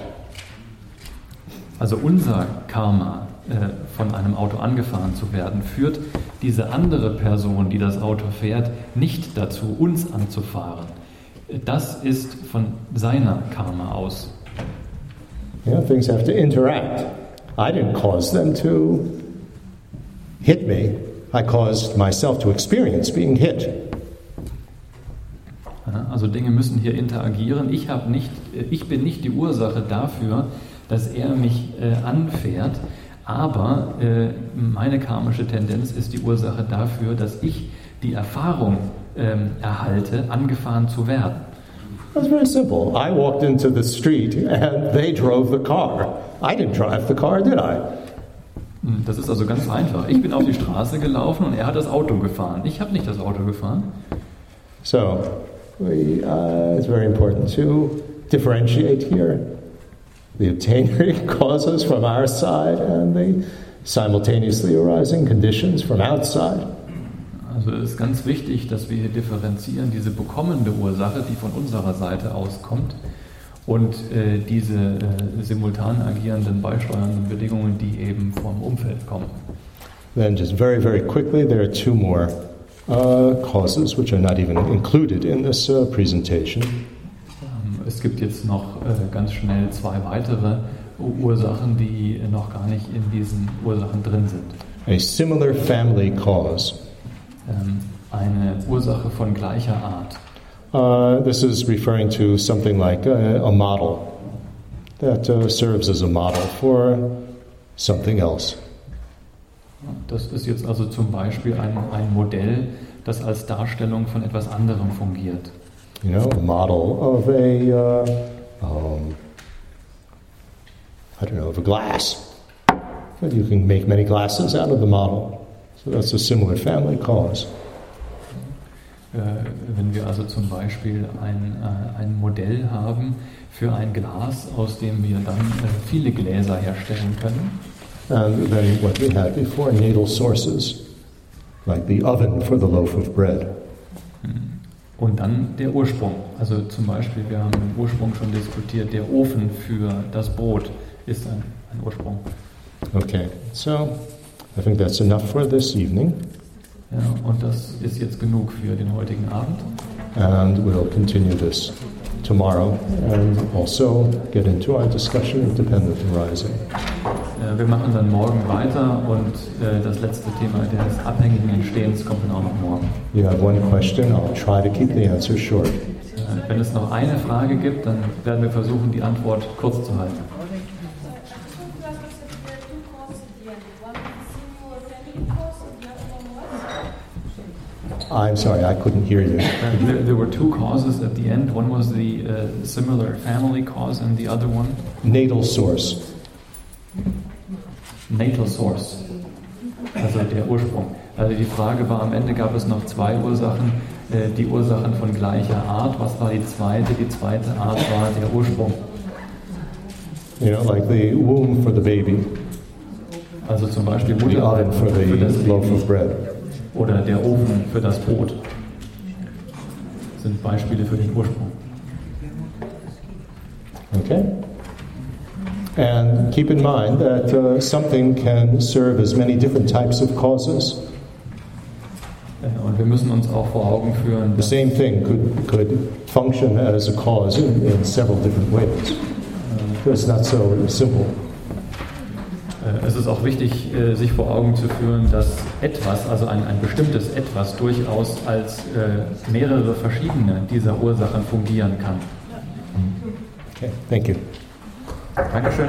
Also unser Karma, äh, von einem Auto angefahren zu werden, führt diese andere Person, die das Auto fährt, nicht dazu, uns anzufahren. Das ist von seiner Karma aus. Know, things have to interact. I didn't cause them to hit me. I caused myself to experience being hit. Also Dinge müssen hier interagieren. Ich, nicht, äh, ich bin nicht die Ursache dafür, dass er mich äh, anfährt, Aber äh, meine karmische Tendenz ist die Ursache dafür, dass ich die Erfahrung ähm, erhalte, angefahren zu werden. That's very simple. I walked into the street and they drove the car. I didn't drive the car, did I? Hm, Das ist also ganz einfach. Ich bin auf die Straße gelaufen und er hat das Auto gefahren. Ich habe nicht das Auto gefahren. So, we, uh, it's very important to differentiate here the obtainary causes from our side and the simultaneously arising conditions from outside. Also es ist ganz wichtig, dass wir hier differenzieren diese bekommende Ursache, die von unserer Seite auskommt, und äh, diese äh, simultan agierenden beisteuernden Bedingungen, die eben vom Umfeld kommen. Then, just very, very quickly, there are two more causes which are not even included in this uh, presentation. Ähm, Es gibt jetzt noch äh, ganz schnell zwei weitere Ursachen, die noch gar nicht in diesen Ursachen drin sind. A similar family cause. Ähm, Eine Ursache von gleicher Art. Uh, this is referring to something like a, a model that uh, serves as a model for something else. Das ist jetzt also zum Beispiel ein, ein Modell, das als Darstellung von etwas anderem fungiert. You know, a model of a, uh, um, I don't know, of a glass. But you can make many glasses out of the model. So that's a similar family cause. Äh, Wenn wir also zum Beispiel ein, äh, ein Modell haben für ein Glas, aus dem wir dann äh, viele Gläser herstellen können, Uh, and then what we had before, natal sources, like the oven for the loaf of bread. Mm. und dann der Ursprung. Also zum Beispiel, wir haben den Ursprung schon diskutiert, der Ofen für das Brot ist ein, ein Ursprung. Okay, so I think that's enough for this evening. Ja, und das ist jetzt genug für den heutigen Abend. And we'll continue this tomorrow and also get into our discussion of dependent arising. Äh, Wir machen dann morgen weiter und äh, das letzte Thema des abhängigen Entstehens kommt dann auch noch morgen. You have one question, I'll try to keep the answer short. Äh, Wenn es noch eine Frage gibt, dann werden wir versuchen, die Antwort kurz zu halten. I'm sorry, I couldn't hear you. Uh, There, there were two causes at the end. One was the uh, similar family cause, and the other one, Natal source. Natal source, also der Ursprung. Also die Frage war, am Ende gab es noch zwei Ursachen, äh, die Ursachen von gleicher Art. Was war die zweite? Die zweite Art war der Ursprung. You know, like the womb for the baby, Also zum Beispiel the Mutterleib oven for für das Baby of bread. oder der Ofen für das Brot. Sind Beispiele für den Ursprung. Okay? And keep in mind that uh, something can serve as many different types of causes. Und wir müssen uns auch vor Augen führen, The dass same thing could, could function as a cause in, in several different ways. It's not so simple. Äh, Es ist auch wichtig, äh, sich vor Augen zu führen, dass etwas, also ein, ein bestimmtes Etwas, durchaus als äh, mehrere verschiedene dieser Ursachen fungieren kann. Okay, thank you. Dankeschön.